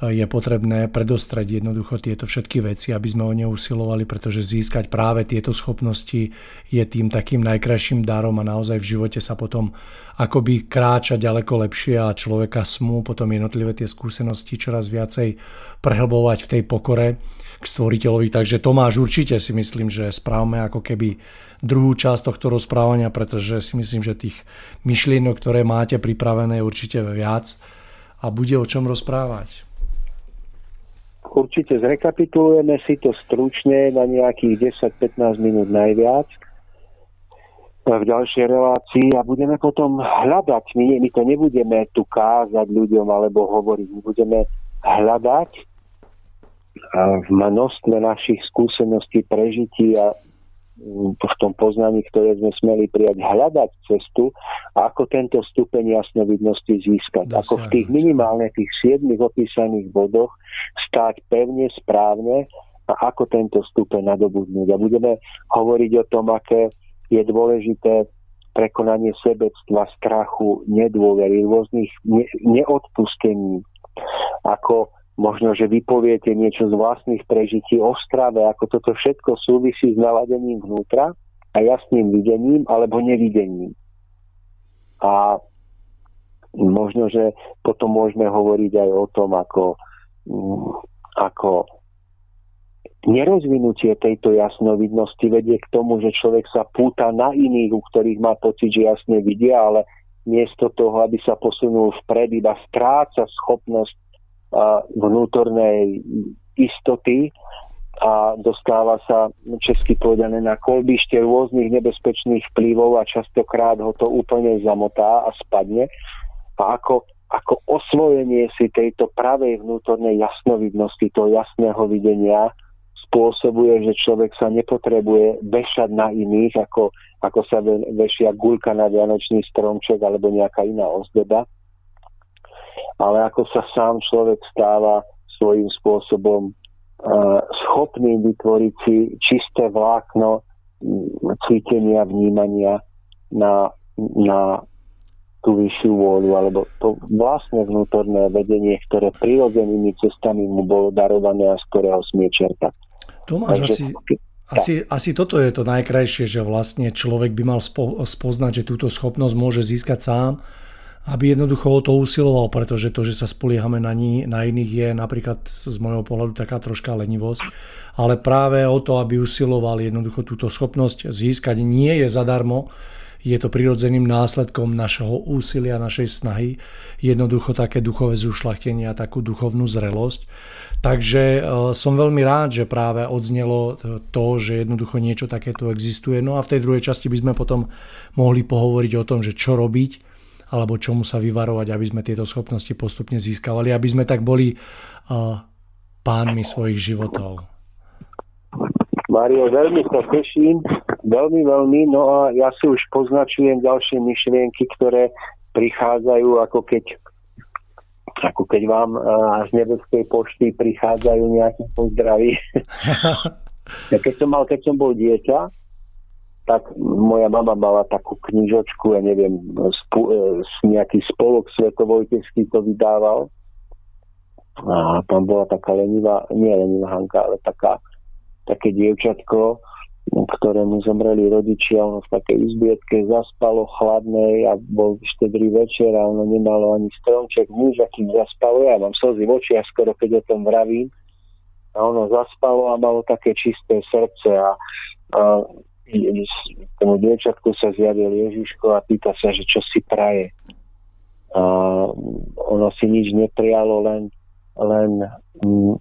je potrebné predostrať jednoducho tieto všetky veci, aby sme o ne usilovali, pretože získať práve tieto schopnosti je tým takým najkrajším darom a naozaj v živote sa potom akoby kráča ďaleko lepšie a človeka smú potom jednotlivé tie skúsenosti čoraz viacej prehlbovať v tej pokore k stvoriteľovi. Takže Tomáš, určite si myslím, že správame ako keby druhú časť tohto rozprávania, pretože si myslím, že tých myšlienok, ktoré máte pripravené, je určite viac a bude o čom rozprávať. Určite zrekapitulujeme si to stručne na nejakých 10-15 minút najviac v ďalšej relácii a budeme potom hľadať. My, my to nebudeme tu kázať ľuďom alebo hovoriť. My budeme hľadať v množstve našich skúseností, prežití a v tom poznaní, ktoré sme smeli prijať, hľadať cestu a ako tento stupeň jasnovidnosti získať. Dosiahnuť. Ako v tých minimálne tých siedmých opísaných bodoch stáť pevne, správne a ako tento stupeň nadobudnúť. A budeme hovoriť o tom, aké je dôležité prekonanie sebectva, strachu, nedôvery, rôznych ne- neodpustení, ako možno, že vypoviete niečo z vlastných prežití o strave, ako toto všetko súvisí s naladením vnútra a jasným videním alebo nevidením. A možno, že potom môžeme hovoriť aj o tom, ako, mm, ako nerozvinutie tejto jasnovidnosti vedie k tomu, že človek sa púta na iných, u ktorých má pocit, že jasne vidia, ale miesto toho, aby sa posunul vpred, iba stráca schopnosť vnútornej istoty a dostáva sa česky povedané na kolbište rôznych nebezpečných vplyvov a častokrát ho to úplne zamotá a spadne. A ako, ako osvojenie si tejto pravej vnútornej jasnovidnosti, toho jasného videnia, spôsobuje, že človek sa nepotrebuje vešať na iných, ako, ako sa vešia guľka na vianočný stromček alebo nejaká iná ozdoba, ale ako sa sám človek stáva svojím spôsobom uh, schopný vytvoriť si čisté vlákno cítenia, vnímania na, na tú vyššiu vôľu, alebo to vlastné vnútorné vedenie, ktoré prirodzenými cestami mu bolo darované a z ktorého smie čerpať. Tomáš, Takže, asi, asi, asi toto je to najkrajšie, že vlastne človek by mal spo, spoznať, že túto schopnosť môže získať sám, aby jednoducho o to usiloval, pretože to, že sa spoliehame na, ní, na iných je napríklad z môjho pohľadu taká troška lenivosť, ale práve o to, aby usiloval jednoducho túto schopnosť získať nie je zadarmo, je to prirodzeným následkom našeho úsilia, našej snahy, jednoducho také duchové zušlachtenie a takú duchovnú zrelosť. Takže e, som veľmi rád, že práve odznelo to, že jednoducho niečo takéto existuje. No a v tej druhej časti by sme potom mohli pohovoriť o tom, že čo robiť, alebo čomu sa vyvarovať, aby sme tieto schopnosti postupne získavali, aby sme tak boli uh, pánmi svojich životov. Mario, veľmi sa teším, veľmi, veľmi, no a ja si už poznačujem ďalšie myšlienky, ktoré prichádzajú ako keď ako keď vám uh, z nebeskej pošty prichádzajú nejaké pozdravy. keď som mal, keď som bol dieťa, tak moja mama mala takú knižočku, ja neviem, spu, uh, nejaký spolok svetovojteský to vydával. A tam bola taká lenivá, nie lenivá Hanka, ale taká, také dievčatko, ktorému zomreli rodičia, ono v takej izbietke zaspalo chladnej a bol štedrý večer a ono nemalo ani stromček, nič, akým zaspalo. Ja mám slzy v očiach skoro, keď o tom vravím. A ono zaspalo a malo také čisté srdce a, a tomu dievčatku sa zjavil Ježiško a pýta sa, že čo si praje. A ono si nič neprialo, len, len m,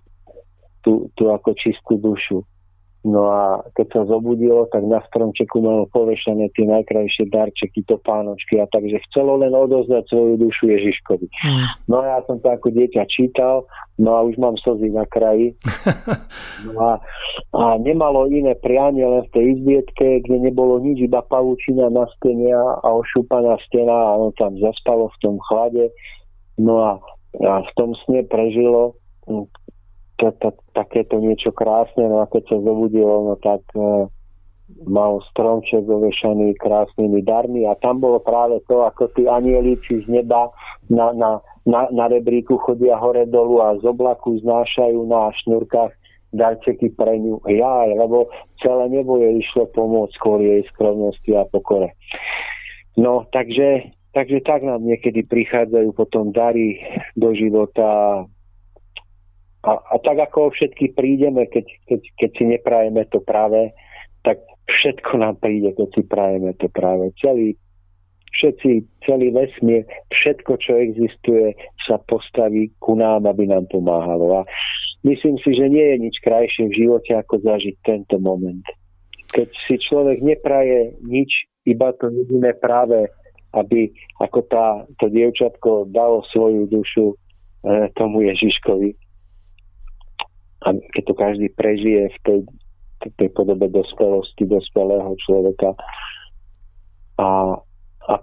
tú, tú ako čistú dušu. No a keď sa zobudilo, tak na stromčeku malo povešané tie najkrajšie darčeky, topánočky a takže chcelo len odozdať svoju dušu Ježiškovi. Mm. No a ja som to ako dieťa čítal, no a už mám slzy na kraji. No a, a nemalo iné prianie len v tej izbietke, kde nebolo nič, iba pavučina na stene a ošúpaná stena a ono tam zaspalo v tom chlade. No a, a v tom sne prežilo to, to, takéto niečo krásne, no a keď sa zobudilo, no tak e, mal stromček ovešaný krásnymi darmi a tam bolo práve to, ako tí anielíci z neba na, na, na, na rebríku chodia hore dolu a z oblaku znášajú na šnúrkach darčeky pre ňu. Ja, lebo celé nebo je išlo pomôcť skôr jej skromnosti a pokore. No, takže, takže tak nám niekedy prichádzajú potom dary do života, a, a tak ako všetky prídeme, keď, keď, keď si neprajeme to práve, tak všetko nám príde, keď si prajeme to práve. Celý, všetci, celý vesmír, všetko, čo existuje, sa postaví ku nám, aby nám pomáhalo. A myslím si, že nie je nič krajšie v živote, ako zažiť tento moment. Keď si človek nepraje nič, iba to jediné práve, aby ako tá, to dievčatko dalo svoju dušu e, tomu Ježiškovi, a keď to každý prežije v tej tej podobe dospelosti, dospelého človeka a, a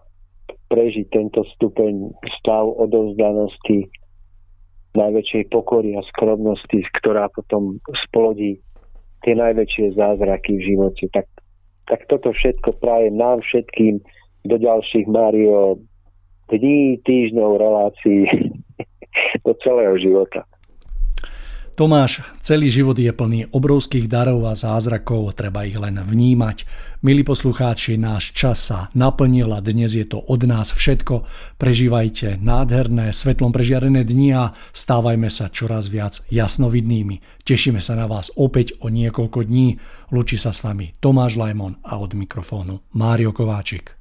prežiť tento stupeň stav odovzdanosti najväčšej pokory a skromnosti, ktorá potom splodí tie najväčšie zázraky v živote. Tak, tak toto všetko prajem nám všetkým do ďalších Mario dní, týždňov, relácií do celého života. Tomáš, celý život je plný obrovských darov a zázrakov, treba ich len vnímať. Milí poslucháči, náš čas sa naplnil a dnes je to od nás všetko. Prežívajte nádherné, svetlom prežiarené dni a stávajme sa čoraz viac jasnovidnými. Tešíme sa na vás opäť o niekoľko dní. Lučí sa s vami Tomáš Lajmon a od mikrofónu Mário Kováčik.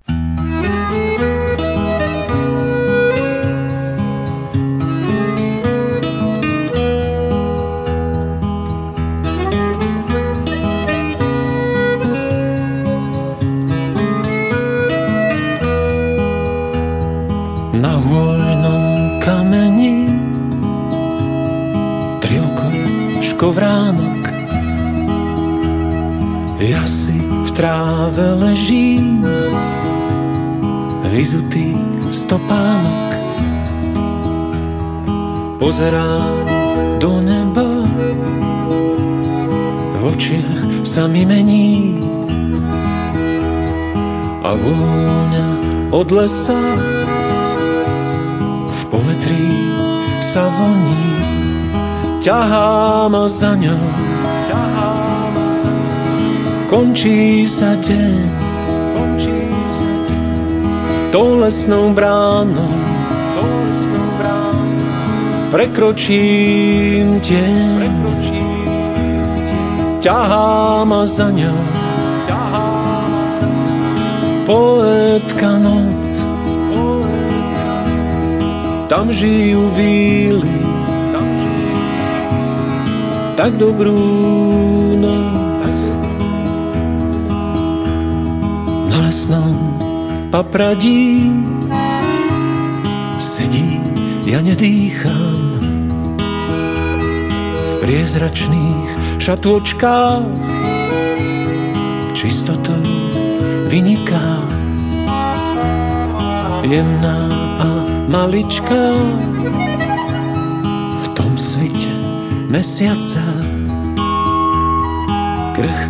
Vránok. Ja si v tráve ležím, vyzutý stopánok. Pozerám do neba, v očiach sa mi mení a vôňa od lesa v povetrí sa vlní ťahá ma za ňou. Končí sa deň, tou lesnou bránou. Prekročím deň, ťahá ma za ňou. Poetka noc, tam žijú víly, tak dobrú noc. Na lesnom papradí sedí, ja nedýcham. V priezračných šatôčkách čistotou vyniká jemná a maličká v tom svite mesiaca.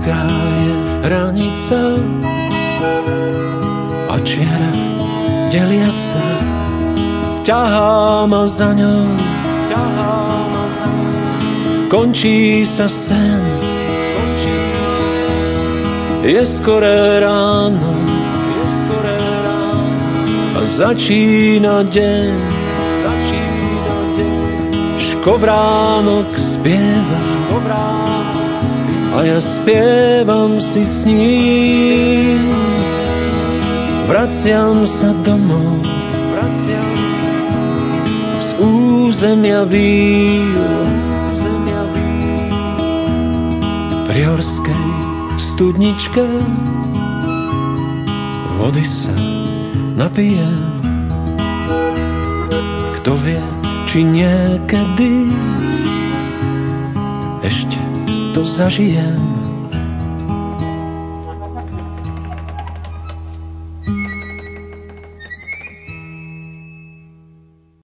Krehká je hranica a čiara deliaca ťahá ma za ňou. Končí sa sen, je skoré ráno. A začína deň. Škovránok spieva a ja spievam si s ním. Vraciam sa domov z územia víl pri horskej studničke vody sa napijem. Kto vie, či niekedy to zažijem.